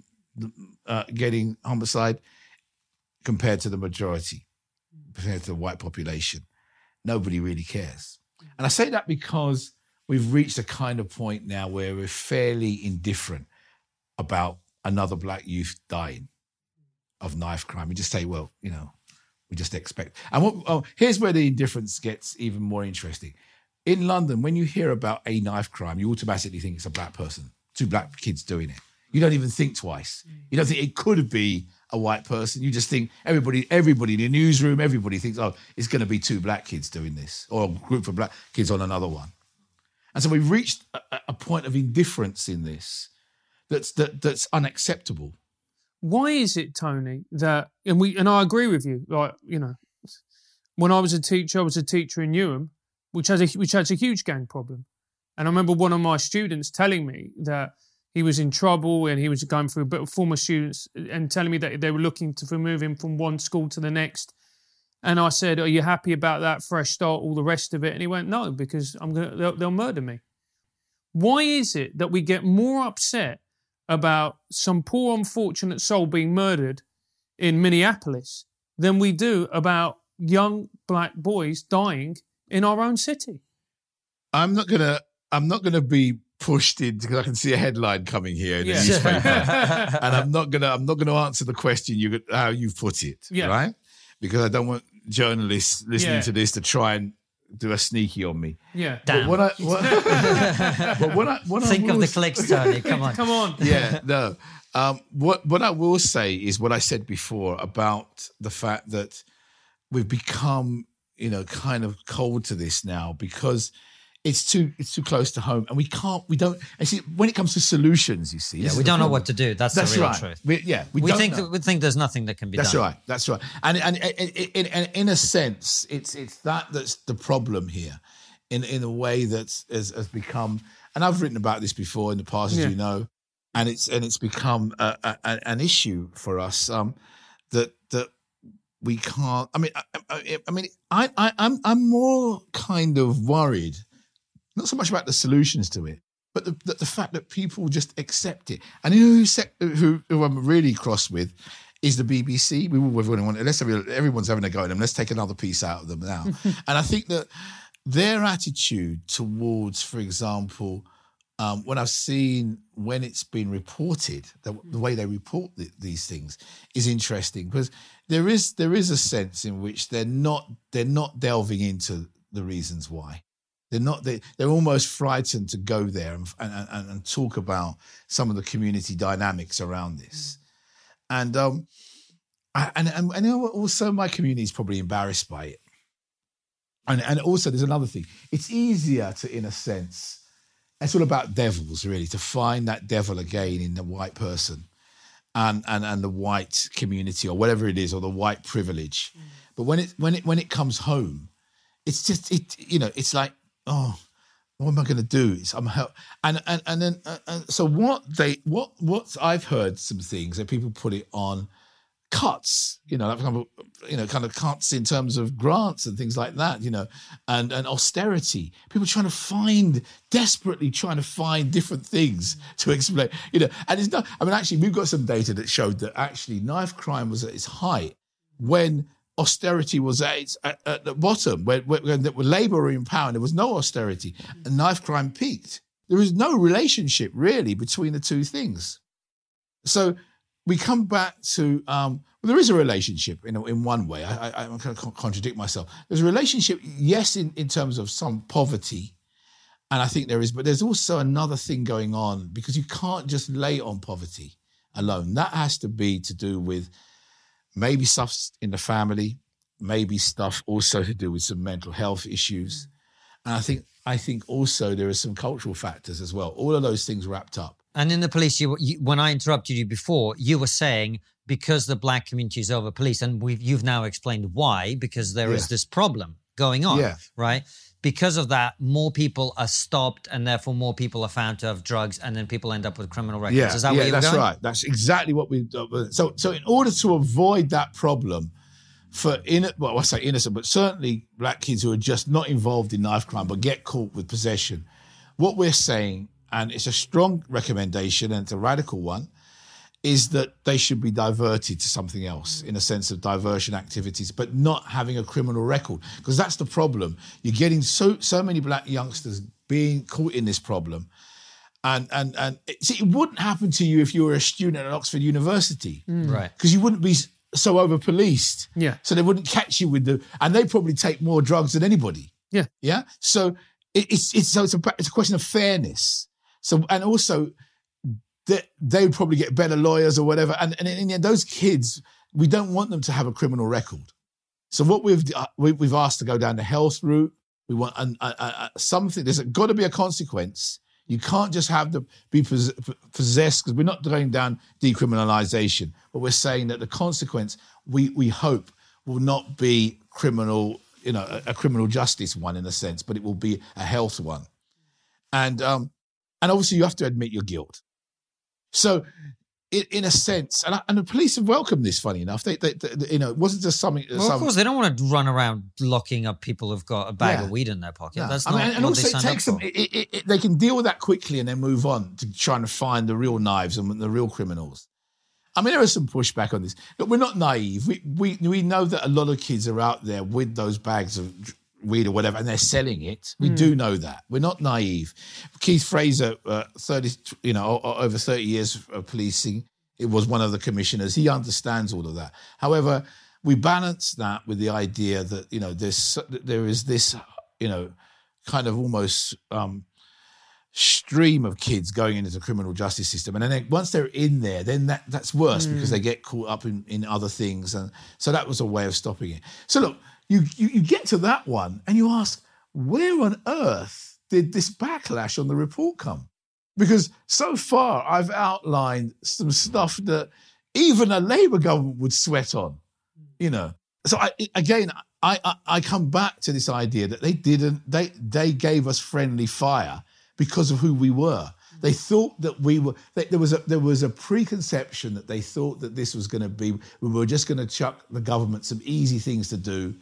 uh, getting homicide compared to the majority, compared to the white population. Nobody really cares. And I say that because we've reached a kind of point now where we're fairly indifferent about another black youth dying of knife crime. We just say, well, you know, we just expect. And what, oh, here's where the indifference gets even more interesting. In London, when you hear about a knife crime, you automatically think it's a black person, two black kids doing it. You don't even think twice. Mm. You don't think it could be a white person. You just think everybody, everybody in the newsroom, everybody thinks, oh, it's going to be two black kids doing this, or a group of black kids on another one. And so we've reached a, a point of indifference in this that's that, that's unacceptable. Why is it, Tony, that and we and I agree with you, like, you know, when I was a teacher, I was a teacher in Newham, which has a which has a huge gang problem. And I remember one of my students telling me that he was in trouble and he was going through a bit of former students and telling me that they were looking to remove him from one school to the next and I said, "Are you happy about that fresh start, all the rest of it?" And he went, "No, because I'm gonna they'll, they'll murder me." Why is it that we get more upset about some poor unfortunate soul being murdered in Minneapolis than we do about young black boys dying in our own city. I'm not gonna. I'm not gonna be pushed in because I can see a headline coming here in Yeah. the newspaper, and I'm not gonna. I'm not gonna answer the question you how you put it. Yeah. Right. Because I don't want journalists listening Yeah. to this to try and do a sneaky on me. Yeah. Damn. But what I, what, but what I, what I Think of the clicks, Tony. Come on. Come on. yeah, no. Um, what what I will say is what I said before about the fact that we've become, you know, kind of cold to this now because it's too it's too close to home, and we can't we don't. And see, when it comes to solutions, you see, Yeah, we don't know what to do. That's, That's the real right. truth. We, yeah, we, We, don't think know. that, we think there's nothing that can be done. That's done. right. That's right. And and, and, and, and in a sense, it's it's that that's the problem here, in in a way that has, has become. And I've written about this before in the past, as Yeah. you know, and it's and it's become a, a, a- an issue for us. Um, that that we can't. I mean, I, I, I mean, I, I I'm I'm more kind of worried, not so much about the solutions to it, but the, the, the fact that people just accept it. And you know who, who, who I'm really cross with is the BBC. We will everyone want, let's everyone's having a go at them. Let's take another piece out of them now. and I think that their attitude towards, for example, um, when I've seen when it's been reported, the, the way they report th- these things is interesting because there is there is a sense in which they're not they're not delving into the reasons why. They're not. They, they're almost frightened to go there and, and, and, and talk about some of the community dynamics around this. And um, I, and and, and also my community is probably embarrassed by it. And and also there's another thing. It's easier to, in a sense, it's all about devils really, to find that devil again in the white person, and and and the white community or whatever it is, or the white privilege. But when it when it when it comes home, it's just it you know it's like oh what am i going to do? Is i'm help and and and then uh, uh, so what they what what i've heard some things that people put it on cuts you know kind of you know kind of cuts in terms of grants and things like that you know and and austerity. People trying to find desperately trying to find different things to explain you know and it's not i mean actually we've got some data that showed that actually knife crime was at its height when austerity was at, its, at, at the bottom, when, when, when Labour were in power and there was no austerity, and knife crime peaked. There is no relationship really between the two things. So we come back to um, well, there is a relationship in in one way. I, I, I'm going to contradict myself. There's a relationship, yes, in, in terms of some poverty, and I think there is, but there's also another thing going on because you can't just lay on poverty alone. That has to be to do with maybe stuff in the family, maybe stuff also to do with some mental health issues. Mm. And I think I think also there are some cultural factors as well. All of those things wrapped up. And in the police, you, you when I interrupted you before, you were saying because the black community is over police, and we've you've now explained why because there is Yeah. this problem going on, Yeah. right? Because of that, more people are stopped, and therefore more people are found to have drugs, and then people end up with criminal records. is that yeah, where you're that's going? right. That's exactly what we. Uh, uh, so, so in order to avoid that problem, for in well, I say innocent, but certainly black kids who are just not involved in knife crime but get caught with possession, what we're saying, and it's a strong recommendation and it's a radical one, is that they should be diverted to something else in a sense of diversion activities, but not having a criminal record. Because that's the problem. You're getting so so many black youngsters being caught in this problem. And and and it, see, it wouldn't happen to you if you were a student at Oxford University, mm. Right. Because you wouldn't be so over policed. Yeah. So they wouldn't catch you with the, and they probably take more drugs than anybody. Yeah. Yeah. So it, it's it's so it's a it's a question of fairness. So and also that they would probably get better lawyers or whatever. And and in the end, those kids, we don't want them to have a criminal record. So what we've uh, we, we've asked to go down the health route. We want an, uh, uh, something. There's got to be a consequence. You can't just have them be pos- possessed because we're not going down decriminalization, but we're saying that the consequence we we hope will not be criminal, you know, a, a criminal justice one in a sense, but it will be a health one. And um, and obviously you have to admit your guilt. So, in, in a sense, and, I, and the police have welcomed this. Funny enough, they, they, they you know, it wasn't just something. Well, some, of course, they don't want to run around locking up people who've got a bag Yeah. of weed in their pocket. Yeah. That's I not mean, and what also they it takes them. It, it, it, they can deal with that quickly and then move on to trying to find the real knives and the real criminals. I mean, there is some pushback on this. Look, we're not naive. We, we, we know that a lot of kids are out there with those bags of weed or whatever, and they're selling it. We do know that. We're not naive. Keith Fraser, uh, 30, you know, over 30 years of policing, it was one of the commissioners. He understands all of that. However, we balance that with the idea that, you know, there's, there is this, you know, kind of almost um, stream of kids going into the criminal justice system. And then once they're in there, then that, that's worse because they get caught up in, in other things. And so that was a way of stopping it. So look, you, you, you get to that one and you ask, where on earth did this backlash on the report come? Because so far I've outlined some stuff that even a Labour government would sweat on, you know. So I, again, I, I, I come back to this idea that they didn't, they, they gave us friendly fire because of who we were. They thought that we were. There was a there was a preconception that they thought that this was going to be. We were just going to chuck the government some easy things to do,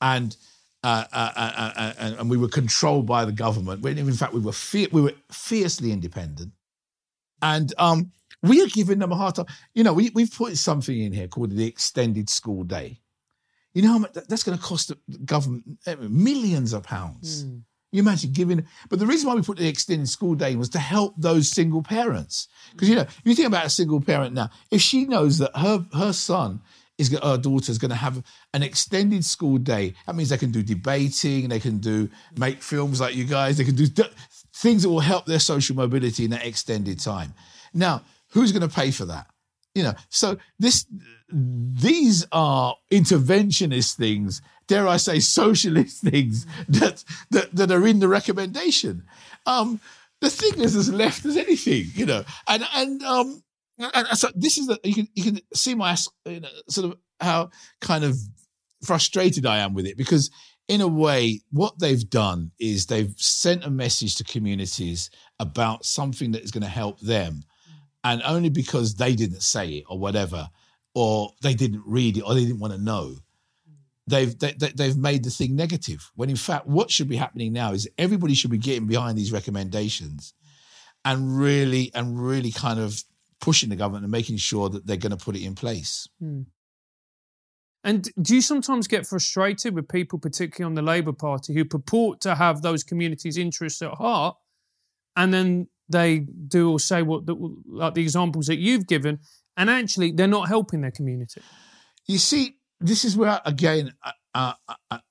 and uh, uh, uh, uh, uh, and we were controlled by the government. In fact we were we were fiercely independent, and um, we are giving them a hard time. You know, we we've put something in here called the extended school day. You know how much that's going to cost the government eh, millions of pounds. You imagine giving, but the reason why we put the extended school day was to help those single parents. Because you know, if you think about a single parent now, if she knows that her her son is her daughter is going to have an extended school day, that means they can do debating, they can do make films like you guys, they can do th- things that will help their social mobility in that extended time. Now, who's going to pay for that? You know, so this these are interventionist things, dare I say, socialist things that that, that are in the recommendation. Um, the thing is as left as anything, you know, and and um, and, so this is the you can you can see my you know, sort of how kind of frustrated I am with it because in a way what they've done is they've sent a message to communities about something that is going to help them. Mm. And only because they didn't say it or whatever or they didn't read it or they didn't want to know mm. they've they, they- they've made the thing negative. When in fact what should be happening now is everybody should be getting behind these recommendations mm. and really and really kind of pushing the government and making sure that they're going to put it in place. And do you sometimes get frustrated with people, particularly on the Labour Party, who purport to have those communities' interests at heart, and then they do or say what the, like the examples that you've given, and actually they're not helping their community? You see, this is where again uh,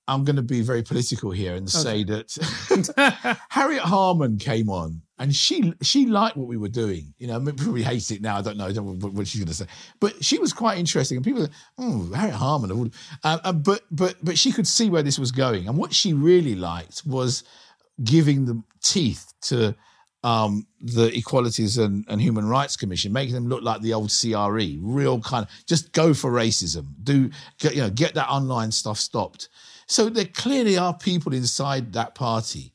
I'm going to be very political here and say that Harriet Harman came on and she she liked what we were doing. You know, probably hates it now. I don't know, I don't know what, she's going to say, but she was quite interesting. And people, were, oh, Harriet Harman. Uh, but but but she could see where this was going, and what she really liked was giving the teeth to um, the Equalities and, and Human Rights Commission, making them look like the old CRE, real kind of just go for racism, do you know get that online stuff stopped. So there clearly are people inside that party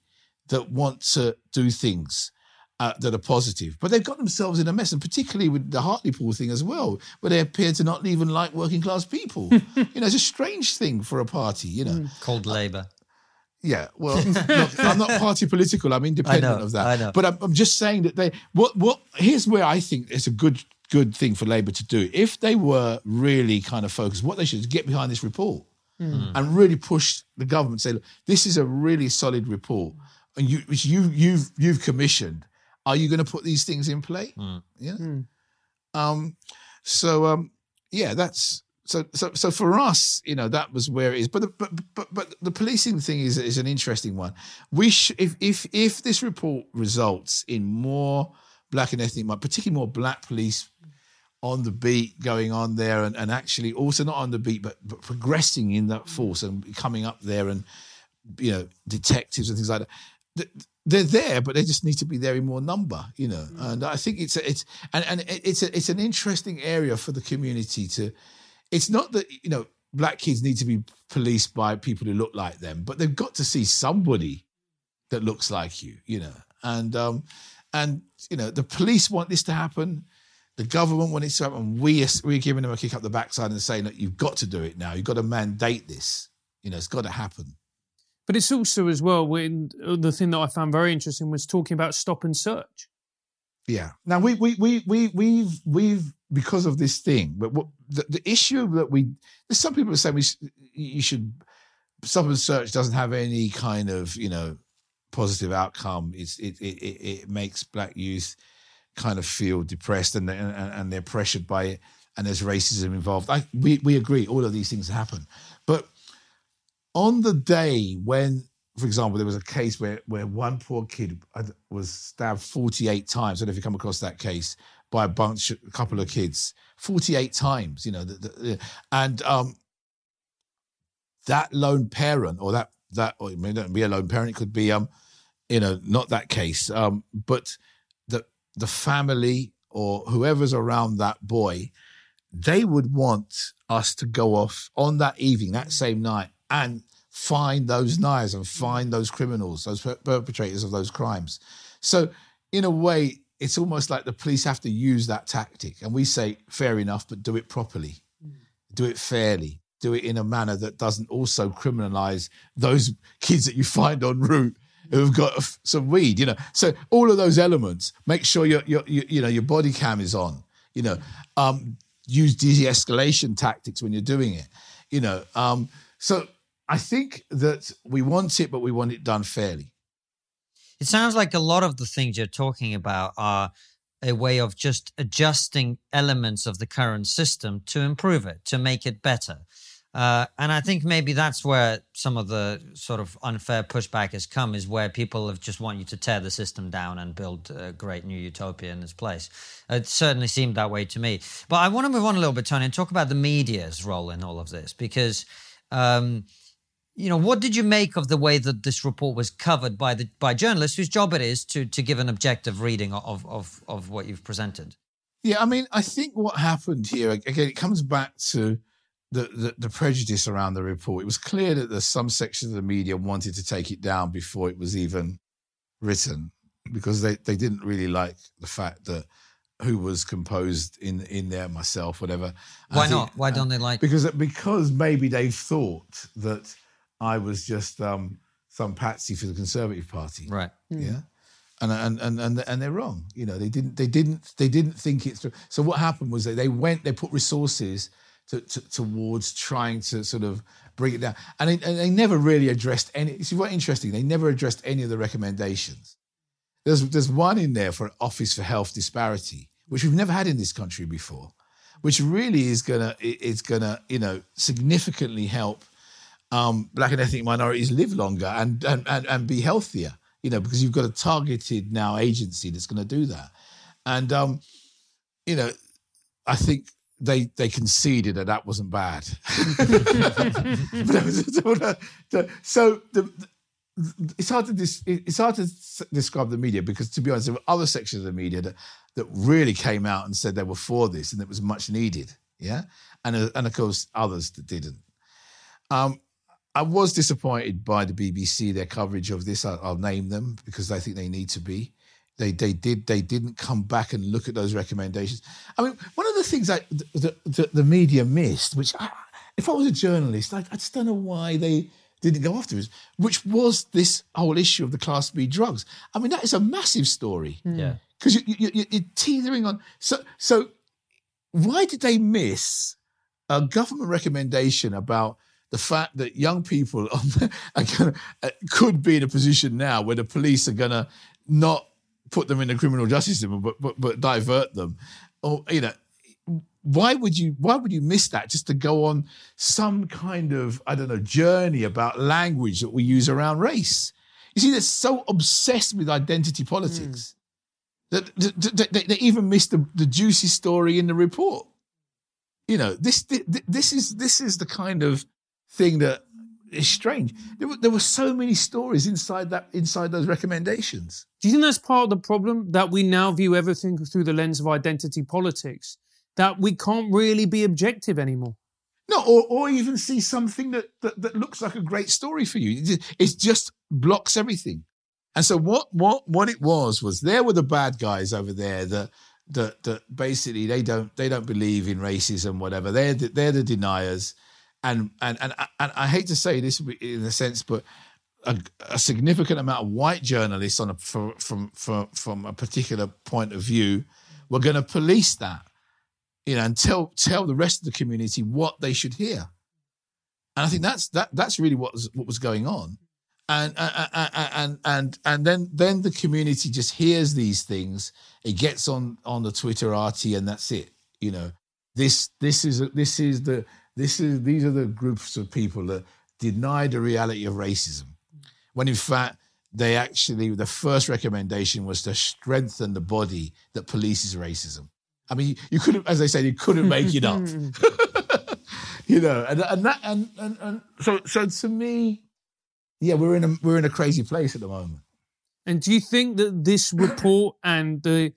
that want to do things uh, that are positive, but they've got themselves in a mess, and particularly with the Hartlepool thing as well, where they appear to not even like working class people. you know, it's a strange thing for a party. You know, hmm. Called uh, Labour. yeah, well, look, I'm not party political. I'm independent know, of that. I know. But I'm, I'm just saying that they. What? What? Here's where I think it's a good good thing for Labour to do. If they were really kind of focused, what they should do is get behind this report hmm. Hmm. and really push the government. Say, look, this is a really solid report, and you which you you've you've commissioned. Are you going to put these things in play? Yeah. Um. So um. Yeah. That's. So, so, so for us, you know, that was where it is. But, the, but, but, but the policing thing is is an interesting one. We, sh- if, if, if this report results in more black and ethnic, particularly more black police on the beat going on there, and, and actually also not on the beat, but, but progressing in that force and coming up there, and you know, detectives and things like that. Th- They're there, but they just need to be there in more number, you know. And I think it's a, it's and, and it's a, it's an interesting area for the community to it's not that you know black kids need to be policed by people who look like them, but they've got to see somebody that looks like you, you know. And um, and you know the police want this to happen, the government want it to happen. We are, we're giving them a kick up the backside and saying that you've got to do it now. You've got to mandate this. You know, it's got to happen. But it's also as well when uh, the thing that I found very interesting was talking about stop and search. Yeah. Now we we we we we've we've because of this thing, but what, the the issue that we there's some people saying we you should stop and search doesn't have any kind of you know positive outcome. It's it it it, it makes black youth kind of feel depressed and, and and they're pressured by it, and there's racism involved. I we we agree all of these things happen, but on the day when for example, there was a case where where one poor kid was stabbed 48 times. I don't know if you come across that case by a bunch, a couple of kids, 48 times. You know, the, the, and um, that lone parent, or that that, or it may not be a lone parent, it could be um, you know, not that case, um, but the the family or whoever's around that boy, they would want us to go off on that evening, that same night, and find those knives and find those criminals, those perpetrators of those crimes. So, in a way, it's almost like the police have to use that tactic. And we say, fair enough, but do it properly, mm. do it fairly, do it in a manner that doesn't also criminalize those kids that you find en route who've got some weed, you know. So all of those elements, make sure your, your, your you know your body cam is on, you know. Um, use de-escalation tactics when you're doing it, you know. Um, so I think that we want it, but we want it done fairly. It sounds like a lot of the things you're talking about are a way of just adjusting elements of the current system to improve it, to make it better. Uh, and I think maybe that's where some of the sort of unfair pushback has come, is where people have just want you to tear the system down and build a great new utopia in its place. It certainly seemed that way to me. But I want to move on a little bit, Tony, and talk about the media's role in all of this, because um, you know, what did you make of the way that this report was covered by the by journalists whose job it is to to give an objective reading of of of what you've presented? Yeah, I mean, I think what happened here again, it comes back to the, the, the prejudice around the report. It was clear that there's some sections of the media wanted to take it down before it was even written because they, they didn't really like the fact that who was composed in in there myself whatever why think, not why don't they like because because maybe they thought that I was just um, some patsy for the Conservative Party. Right. Yeah. And, and and and and they're wrong. You know, they didn't they didn't they didn't think it through. So what happened was that they went they put resources to, to, towards trying to sort of bring it down, and they, and they never really addressed any. See what interesting? They never addressed any of the recommendations. There's there's one in there for an Office for Health Disparity, which we've never had in this country before, which really is gonna is gonna you know significantly help um, black and ethnic minorities live longer and, and, and, and be healthier, you know, because you've got a targeted now agency that's going to do that. And, um, you know, I think they they conceded that that wasn't bad. so the, it's hard to dis, it's hard to describe the media because to be honest, there were other sections of the media that that really came out and said they were for this and it was much needed. Yeah, and and of course others that didn't. Um, I was disappointed by the BBC their coverage of this. I, will name them because I think they need to be. They they did they didn't come back and look at those recommendations. I mean, one of the things that the, the, the media missed, which I, if I was a journalist, I, I, just don't know why they didn't go after it, which was this whole issue of the Class B drugs. I mean, that is a massive story. Hmm. Yeah, because you, you, you, you're teetering on. So so why did they miss a government recommendation about the fact that young people are gonna, could be in a position now where the police are going to not put them in the criminal justice system, but, but but divert them, or you know, why would you why would you miss that just to go on some kind of I don't know journey about language that we use around race? You see, they're so obsessed with identity politics mm. that, they even missed the, the juicy story in the report. You know, this this is this is the kind of thing that is strange. There were, there were so many stories inside that inside those recommendations. Do you think that's part of the problem that we now view everything through the lens of identity politics? That we can't really be objective anymore. No, or, or even see something that, that, that looks like a great story for you. It just blocks everything. And so what what what it was was there were the bad guys over there that that that basically they don't they don't believe in racism whatever they're the, they're the deniers and and and and I hate to say this in a sense, but a, a significant amount of white journalists on a, from, from from from a particular point of view were going to police that, you know, and tell tell the rest of the community what they should hear. And I think that's that that's really what was what was going on. And and and and and then then the community just hears these things. It gets on on the Twitterati, and that's it. You know, this this is this is the this is these are the groups of people that deny the reality of racism, when in fact they actually the first recommendation was to strengthen the body that polices racism. I mean, you couldn't, as they say, you couldn't make it up. you know, and and that and, and and so so to me, yeah, we're in a we're in a crazy place at the moment. And do you think that this report and the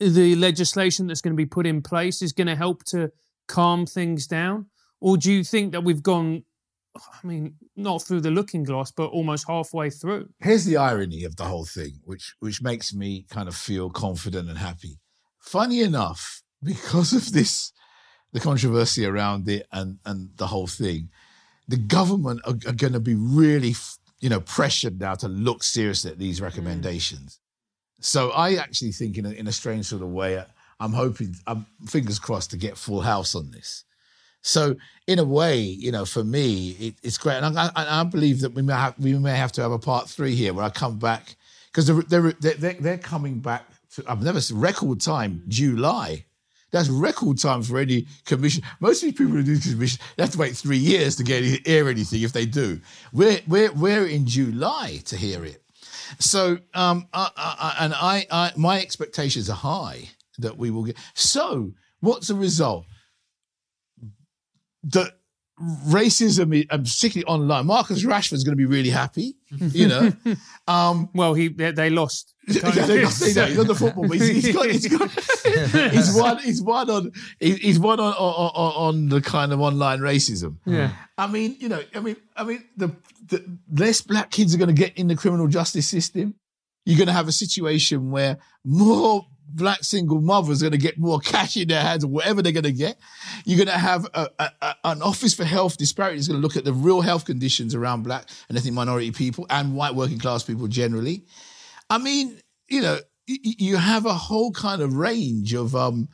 the legislation that's going to be put in place is going to help to calm things down, or do you think that we've gone? I mean, not through the looking glass, but almost halfway through. Here's the irony of the whole thing, which which makes me kind of feel confident and happy. Funny enough, because of this the controversy around it and and the whole thing, the government are, are going to be really, you know, pressured now to look seriously at these recommendations. Mm. So I actually think, in a, in a strange sort of way, I'm hoping, I'm fingers crossed, to get full house on this. So in a way, you know, for me, it, it's great, and I, I, I, believe that we may have we may have to have a part three here where I come back because they're, they're they're they're coming back. To, I've never seen record time July that's record time for any commission. Most of these people who do commission, they have to wait three years to get hear anything if they do. We're we're we're in July to hear it. So um, I, I, and I, I my expectations are high that we will get. So what's the result? That racism, and particularly online, Marcus Rashford's going to be really happy. You know, um, well, he they, they lost yeah, they got, they know, he's on the football, but he's, he's got, he's got, he's one, he's one on, he's one on, on, on the kind of online racism. Yeah, I mean, you know, I mean, I mean, the, the less black kids are going to get in the criminal justice system. You're going to have a situation where more black single mothers are going to get more cash in their hands or whatever they're going to get. You're going to have a, a, a, an Office for Health Disparities going to look at the real health conditions around black and ethnic minority people and white working class people generally. I mean, you know, you have a whole kind of range of, um,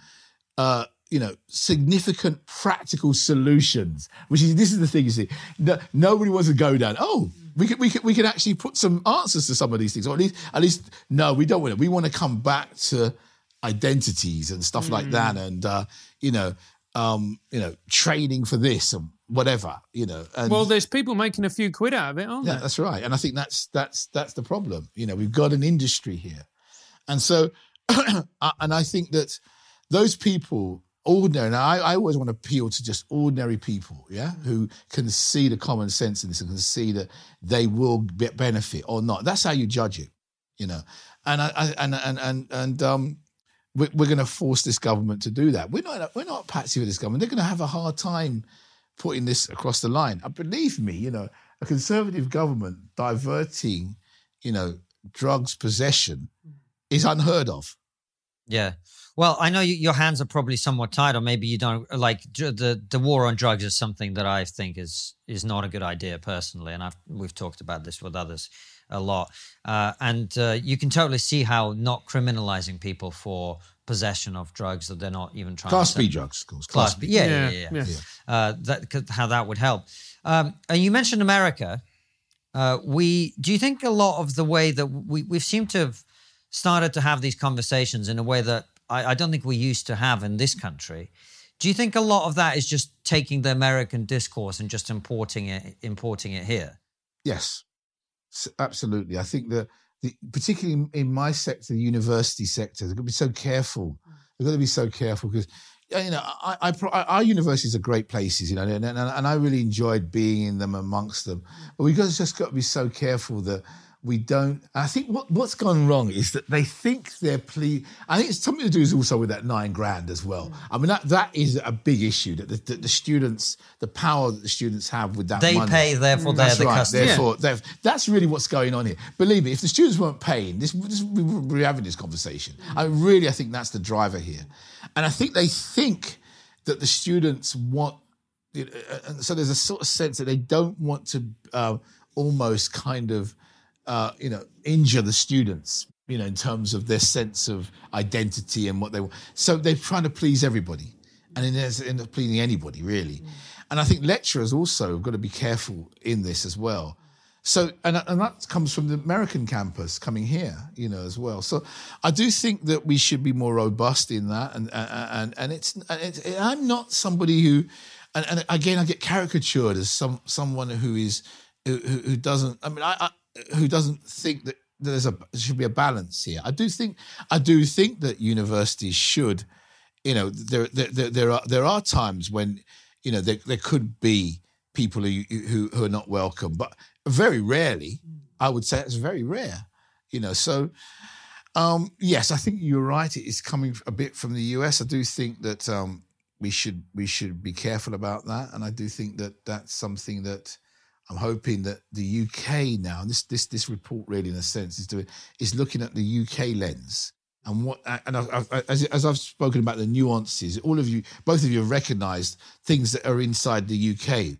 uh, you know, significant practical solutions. Which is this is the thing you see. No, nobody wants to go down. Oh, we could we could we could actually put some answers to some of these things, or at least at least no, we don't want it. We want to come back to identities and stuff mm. like that, and uh, you know, um, you know, training for this and whatever, you know. And well, there's people making a few quid out of it, aren't yeah, there? that's right. And I think that's that's that's the problem. You know, we've got an industry here, and so, and I think that those people, ordinary. And I, I always want to appeal to just ordinary people, yeah, who can see the common sense in this and can see that they will benefit or not. That's how you judge it, you know. And I, I and and and and um we're, we're going to force this government to do that. We're not we're not patsy with this government. They're going to have a hard time putting this across the line. And believe me, you know, a conservative government diverting, you know, drugs possession is unheard of. Yeah. Well, I know you, your hands are probably somewhat tied, or maybe you don't like the the war on drugs is something that I think is is not a good idea personally, and I've we've talked about this with others a lot, uh, and uh, you can totally see how not criminalizing people for possession of drugs that they're not even trying class to B drugs, of course. Class, class B. Yeah, yeah, yeah. yeah. yeah. Uh, that how that would help. Um, and you mentioned America. Uh, we do you think a lot of the way that we we seem to have started to have these conversations in a way that I, I don't think we used to have in this country. Do you think a lot of that is just taking the American discourse and just importing it, importing it here? Yes, absolutely. I think that, the, particularly in my sector, the university sector, they've got to be so careful. Mm. They've got to be so careful because uh, you know, I, I, our universities are great places, you know, and, and, and, I really enjoyed being in them amongst them. Mm. But we've just got to be so careful that we don't. I think what, what's gone wrong is that they think they're ple. I think it's something to do is also with that nine grand as well. Mm. I mean that that is a big issue that the, the, the students, the power that the students have with that. They money. pay, therefore they're that's the right, customer. Therefore, yeah. that's really what's going on here. Believe me, if the students weren't paying, this, this we would be having this conversation. Mm. I really, I think that's the driver here, and I think they think that the students want. Uh, and so there's a sort of sense that they don't want to. Uh, almost kind of, uh, you know, injure the students, you know, in terms of their sense of identity and what they want. So they're trying to please everybody, and in end up pleasing anybody really. And I think lecturers also have got to be careful in this as well. So, and, and that comes from the American campus coming here, you know, as well. So, I do think that we should be more robust in that. And and and it's, and it's I'm not somebody who, and, and, again, I get caricatured as some someone who is who, who doesn't. I mean, I, I who doesn't think that there's a should be a balance here. I do think I do think that universities should, you know, there there there, are there are times when you know there there could be people who, who who are not welcome, but very rarely. I would say it's very rare. You know, so um, yes, I think you're right. It is coming a bit from the US. I do think that um, we should we should be careful about that, and I do think that that's something that I'm hoping that the UK now, this this this report really, in a sense, is doing is looking at the UK lens and what and I've, I've, as, as I've spoken about the nuances, all of you, both of you have recognised things that are inside the UK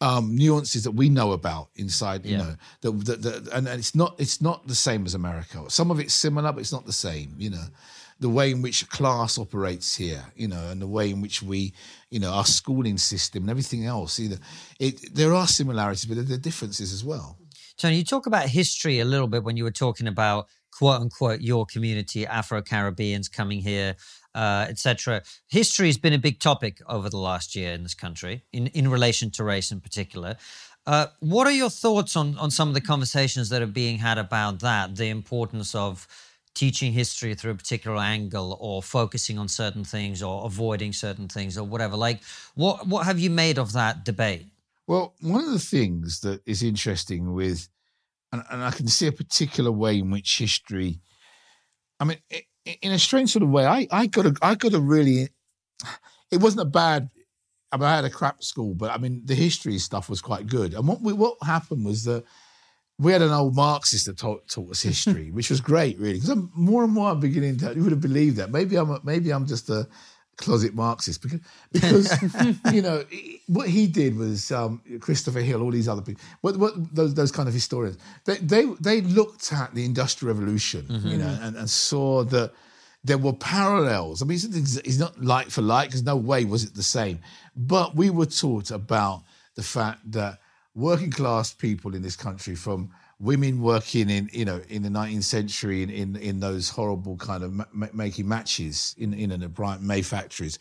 um, nuances that we know about inside, you yeah. know, that, that, and, and, it's not it's not the same as America. Some of it's similar, but it's not the same. You know, the way in which class operates here, you know, and the way in which we, you know, our schooling system and everything else. Either it, there are similarities, but there are differences as well. Tony, you talk about history a little bit when you were talking about quote unquote your community, Afro Caribbeans coming here uh, etc. History has been a big topic over the last year in this country, in, in relation to race in particular. Uh, what are your thoughts on, on some of the conversations that are being had about that, the importance of teaching history through a particular angle or focusing on certain things or avoiding certain things or whatever? Like, what, what have you made of that debate? Well, one of the things that is interesting with, and, and I can see a particular way in which history, I mean, it, in a strange sort of way, I I got a I got a really. It wasn't a bad. I, mean, I had a crap school, but I mean the history stuff was quite good. And what we, what happened was that we had an old Marxist that taught, taught us history, which was great, really. Because more and more I'm beginning to. You would have believed that. Maybe I'm maybe I'm just a closet Marxist because because you know what he did was um, Christopher Hill, all these other people, what, what those those kind of historians, they they, they looked at the Industrial Revolution, mm-hmm. you know, and, and, saw that there were parallels. I mean, it's, it's not like for like, because no way was it the same. But we were taught about the fact that working class people in this country from women working in you know in the 19th century in in, in those horrible kind of ma- making matches in in the Bryant May factories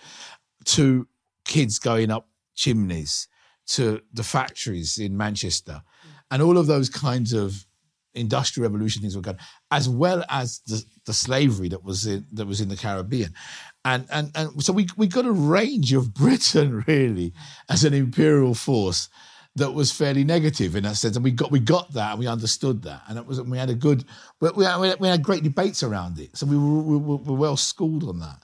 to kids going up chimneys to the factories in Manchester mm. and all of those kinds of industrial revolution things were going as well as the, the slavery that was in that was in the Caribbean. And and and so we we got a range of Britain really as an imperial force that was fairly negative in that sense, and we got we got that and we understood that, and it was we had a good we had, we had great debates around it, so we were, we were, well schooled on that,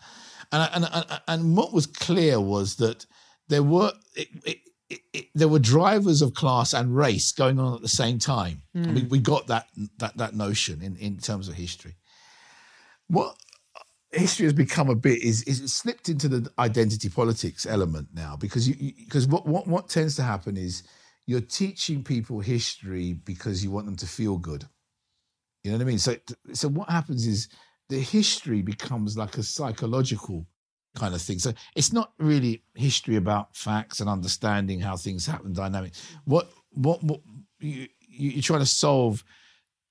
and, and and and what was clear was that there were it, it, it, there were drivers of class and race going on at the same time. Mm. We, we got that that that notion in in terms of history. What history has become a bit is is slipped into the identity politics element now because you because what, what what tends to happen is you're teaching people history because you want them to feel good. You know what I mean? So, so what happens is the history becomes like a psychological kind of thing. So it's not really history about facts and understanding how things happen, dynamic. What what what you, you're trying to solve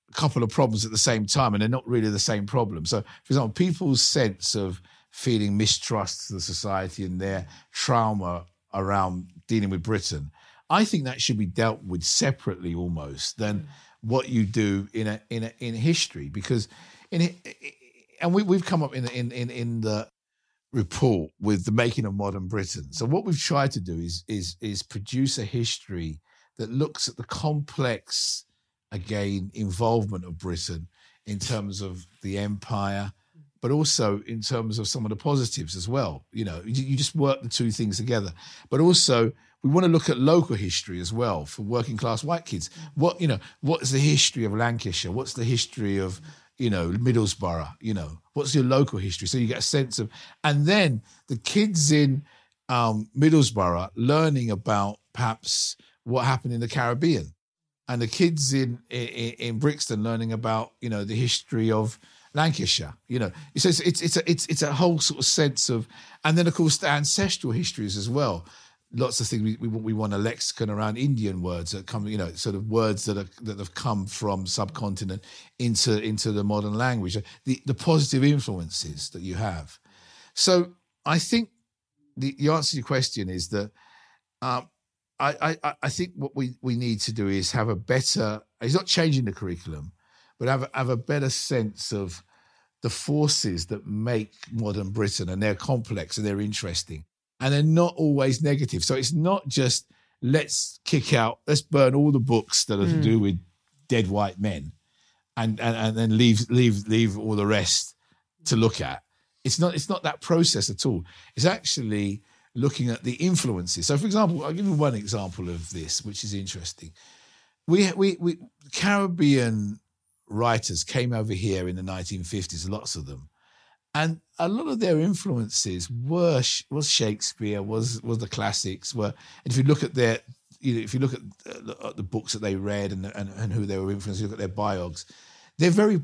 a couple of problems at the same time, and they're not really the same problem. So, for example, people's sense of feeling mistrust to the society and their trauma around dealing with Britain I think that should be dealt with separately almost than mm. what you do in a in a in history because in it, and we we've come up in in in in the report with the making of modern Britain. So what we've tried to do is is is produce a history that looks at the complex again involvement of Britain in terms of the empire but also in terms of some of the positives as well. You know, you, you just work the two things together. But also we want to look at local history as well for working class white kids. What you know, what's the history of Lancashire? What's the history of you know Middlesbrough? You know, what's your local history? So you get a sense of, and then the kids in um, Middlesbrough learning about perhaps what happened in the Caribbean. and the kids in, in in Brixton learning about you know the history of Lancashire. You know, it's it's it's it's a, it's it's a whole sort of sense of, and then of course the ancestral histories as well. Lots of things we, we, we want a lexicon around Indian words that come, you know, sort of words that are that have come from subcontinent into into the modern language. The the positive influences that you have. So I think the, the answer to your question is that um, I, I I think what we we need to do is have a better. It's not changing the curriculum, but have have a better sense of the forces that make modern Britain, and they're complex and they're interesting, and they're not always negative. So it's not just let's kick out, let's burn all the books that are mm. to do with dead white men, and and and then leave leave leave all the rest to look at. It's not it's not that process at all. It's actually looking at the influences. So, for example, I'll give you one example of this, which is interesting. We we we Caribbean writers came over here in the 1950s, lots of them, and a lot of their influences were was Shakespeare, was was the classics. Were and if you look at their, you know, if you look at the, the books that they read and, and and who they were influenced, look at their biogs. They're very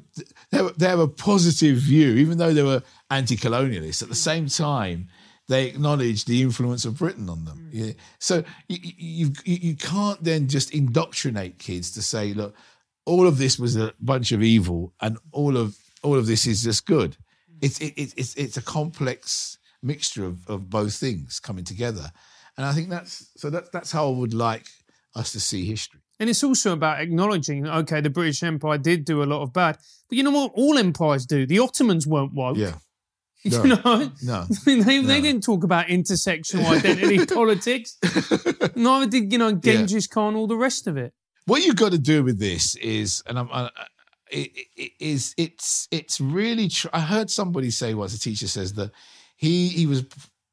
they, they have a positive view, even though they were anti-colonialists. At the same time, they acknowledge the influence of Britain on them. Mm. Yeah. So you, you, you can't then just indoctrinate kids to say, look, all of this was a bunch of evil, and all of all of this is just good. It's it, it, it's it's a complex mixture of, of both things coming together, and I think that's so that's that's how I would like us to see history. And it's also about acknowledging, okay, the British Empire did do a lot of bad, but you know what? All empires do. The Ottomans weren't woke. Yeah. No, you know, no, they, no. they didn't talk about intersectional identity politics. Neither did you know Genghis yeah. Khan, all the rest of it. What you've got to do with this is, and I'm, it, is it's it's really. Tr- I heard somebody say once a teacher says that he he was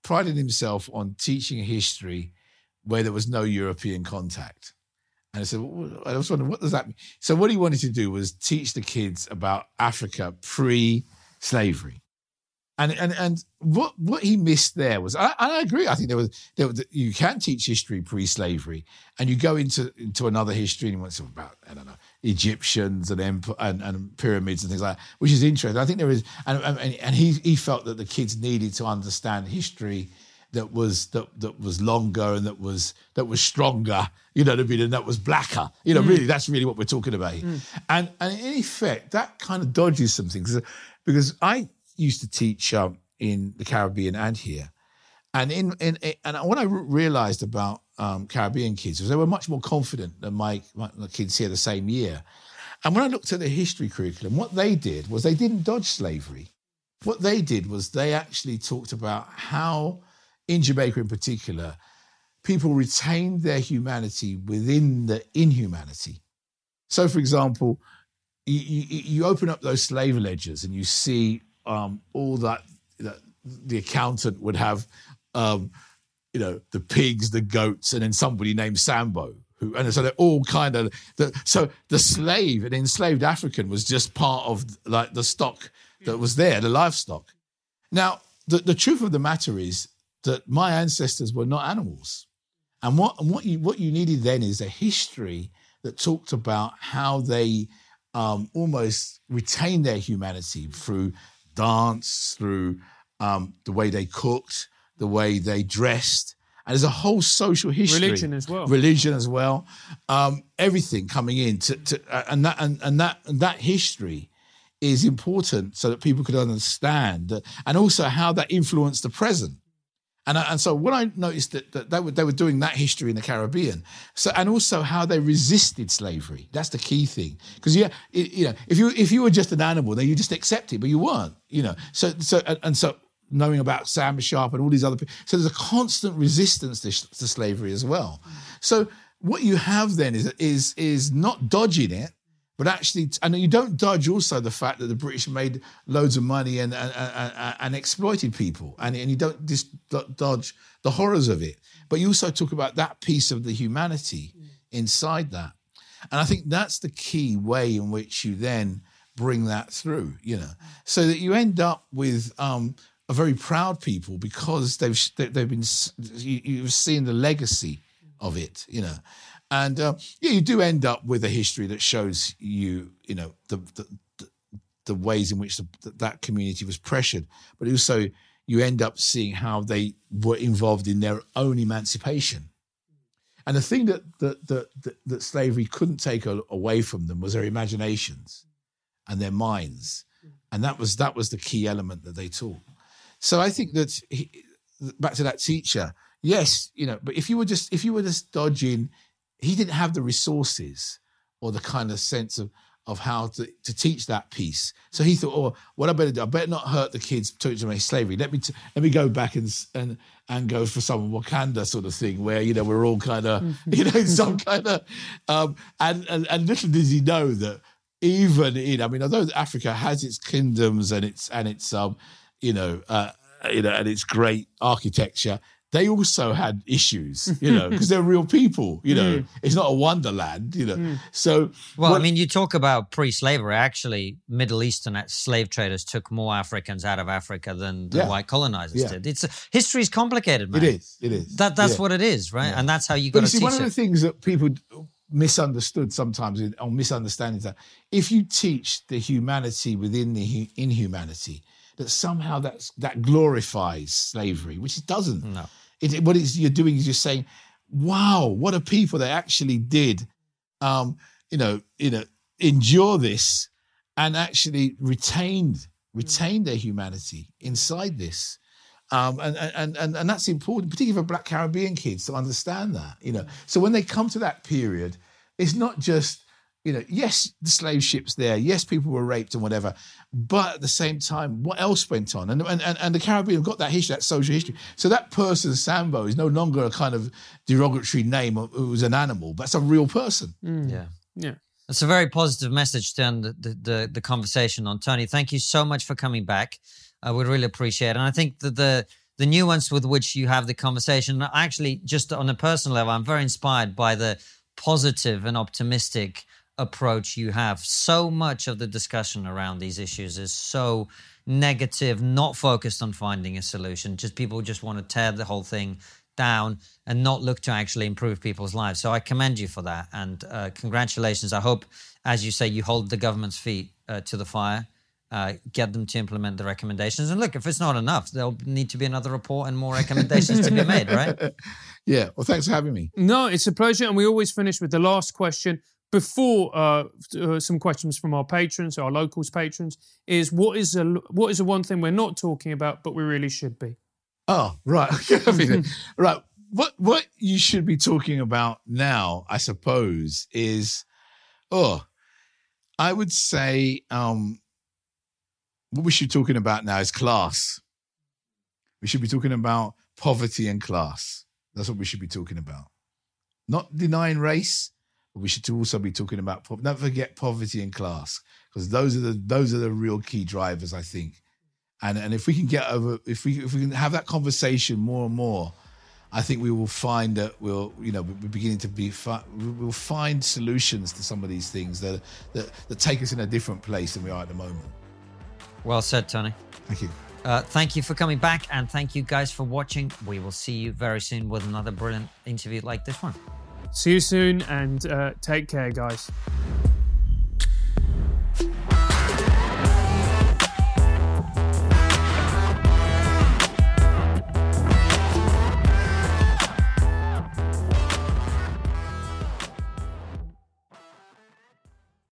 priding himself on teaching history where there was no European contact. And I said, well, I was wondering, what does that mean? So, what he wanted to do was teach the kids about Africa pre slavery. And, and and what what he missed there was I, I agree I think there was, there was you can teach history pre-slavery and you go into into another history and you want to talk about I don't know Egyptians and, and and pyramids and things like that which is interesting I think there is and and, and he he felt that the kids needed to understand history that was that that was longer and that was that was stronger, you know what I mean, and that was blacker. You know, mm. really, that's really what we're talking about here. Mm. And and in effect, that kind of dodges some things because I used to teach um, in the Caribbean and here. And in, in, and what I realized about um, Caribbean kids was they were much more confident than my, my, my kids here the same year. And when I looked at the history curriculum, what they did was they didn't dodge slavery. What they did was they actually talked about how, in Jamaica in particular, people retained their humanity within the inhumanity. So, for example, you, you, you open up those slave ledgers and you see um, all that, that the accountant would have, um, you know, the pigs, the goats, and then somebody named Sambo. Who, and so they're all kind of the, so the slave, an enslaved African, was just part of like the stock that was there, the livestock. Now, the, the truth of the matter is that my ancestors were not animals. And what, and what, you, what you needed then is a history that talked about how they um, almost retained their humanity through dance, through um, the way they cooked, the way they dressed. And there's a whole social history, religion as well, religion as well, um, everything coming in to, to uh, and that and, and that and that history is important so that people could understand that, and also how that influenced the present. And, and so when I noticed that, that they, were, they were doing that history in the Caribbean, so and also how they resisted slavery. That's the key thing. Because yeah, it, you know, if you if you were just an animal, then you just accept it, but you weren't. You know, so so and, and so knowing about Sam Sharpe and all these other people, so there's a constant resistance to, to slavery as well. So what you have then is is is not dodging it, but actually, and you don't dodge also the fact that the British made loads of money and and, and, and exploited people, and, and you don't just dodge the horrors of it, but you also talk about that piece of the humanity inside that, and I think that's the key way in which you then bring that through, you know, so that you end up with um, a very proud people because they've they've been you've seen the legacy of it, you know, And uh, yeah, you do end up with a history that shows you, you know, the the, the, ways in which the, that community was pressured, but also you end up seeing how they were involved in their own emancipation. And the thing that that that, that, that slavery couldn't take away from them was their imaginations and their minds, and that was that was the key element that they taught. So I think that he, back to that teacher, yes, you know, but if you were just if you were just dodging, he didn't have the resources or the kind of sense of of how to, to teach that piece. So he thought, oh, what I better do? I better not hurt the kids teaching them slavery. Let me t- let me go back and and and go for some Wakanda sort of thing where you know we're all kind of mm-hmm. you know some kind of um, and, and and little does he know that even in I mean although Africa has its kingdoms and its and its um you know uh, you know and its great architecture they also had issues, you know, because they're real people, you know. Mm. It's not a wonderland, you know. Mm. So, well, what, I mean, you talk about pre-slavery. Actually, Middle Eastern slave traders took more Africans out of Africa than the yeah. white colonizers yeah. did. It's history is complicated, man. It is. It is. That that's yeah. what it is, right? And that's how you got to do it. see. One of the things that people misunderstood sometimes or misunderstand is that if you teach the humanity within the inhumanity, that somehow that's that glorifies slavery, which it doesn't. No it, what it's, you're doing is you're saying, "Wow, what a people that actually did, um, you know, you know, endure this and actually retained retained their humanity inside this." Um, and, and, and, and that's important, particularly for Black Caribbean kids to understand that, you know. So when they come to that period, it's not just you know, yes, the slave ships there, yes, people were raped and whatever, but at the same time, what else went on? And and, and the Caribbean have got that history, that social history. So that person, Sambo, is no longer a kind of derogatory name It was an animal, but it's a real person. Mm. Yeah. Yeah. It's a very positive message to end the, the, the, the, conversation on. Tony, thank you so much for coming back. I would really appreciate it. And I think that the the nuance with which you have the conversation, actually, just on a personal level, I'm very inspired by the positive and optimistic approach you have. So much of the discussion around these issues is so negative, not focused on finding a solution. Just people just want to tear the whole thing down and not look to actually improve people's lives. So I commend you for that and uh, congratulations. I hope, as you say, you hold the government's feet uh, to the fire. Uh, get them to implement the recommendations. And look, if it's not enough, there'll need to be another report and more recommendations to be made, right? Yeah. Well, thanks for having me. No, it's a pleasure. And we always finish with the last question before uh, uh, some questions from our patrons, our locals patrons, is what is a what is the one thing we're not talking about, but we really should be. Oh, right, right. What what you should be talking about now, I suppose, is oh, I would say um, what we should be talking about now is class. We should be talking about poverty and class. That's what we should be talking about. Not denying race, but we should also be talking about don't forget poverty and class because those are the those are the real key drivers I think. And and if we can get over if we if we can have that conversation more and more I think we will find that we'll you know we're beginning to be we'll find solutions to some of these things that, that that take us in a different place than we are at the moment. Well said Tony. Thank you. Uh, thank you for coming back and thank you guys for watching. We will see you very soon with another brilliant interview like this one See you soon and uh, take care, guys.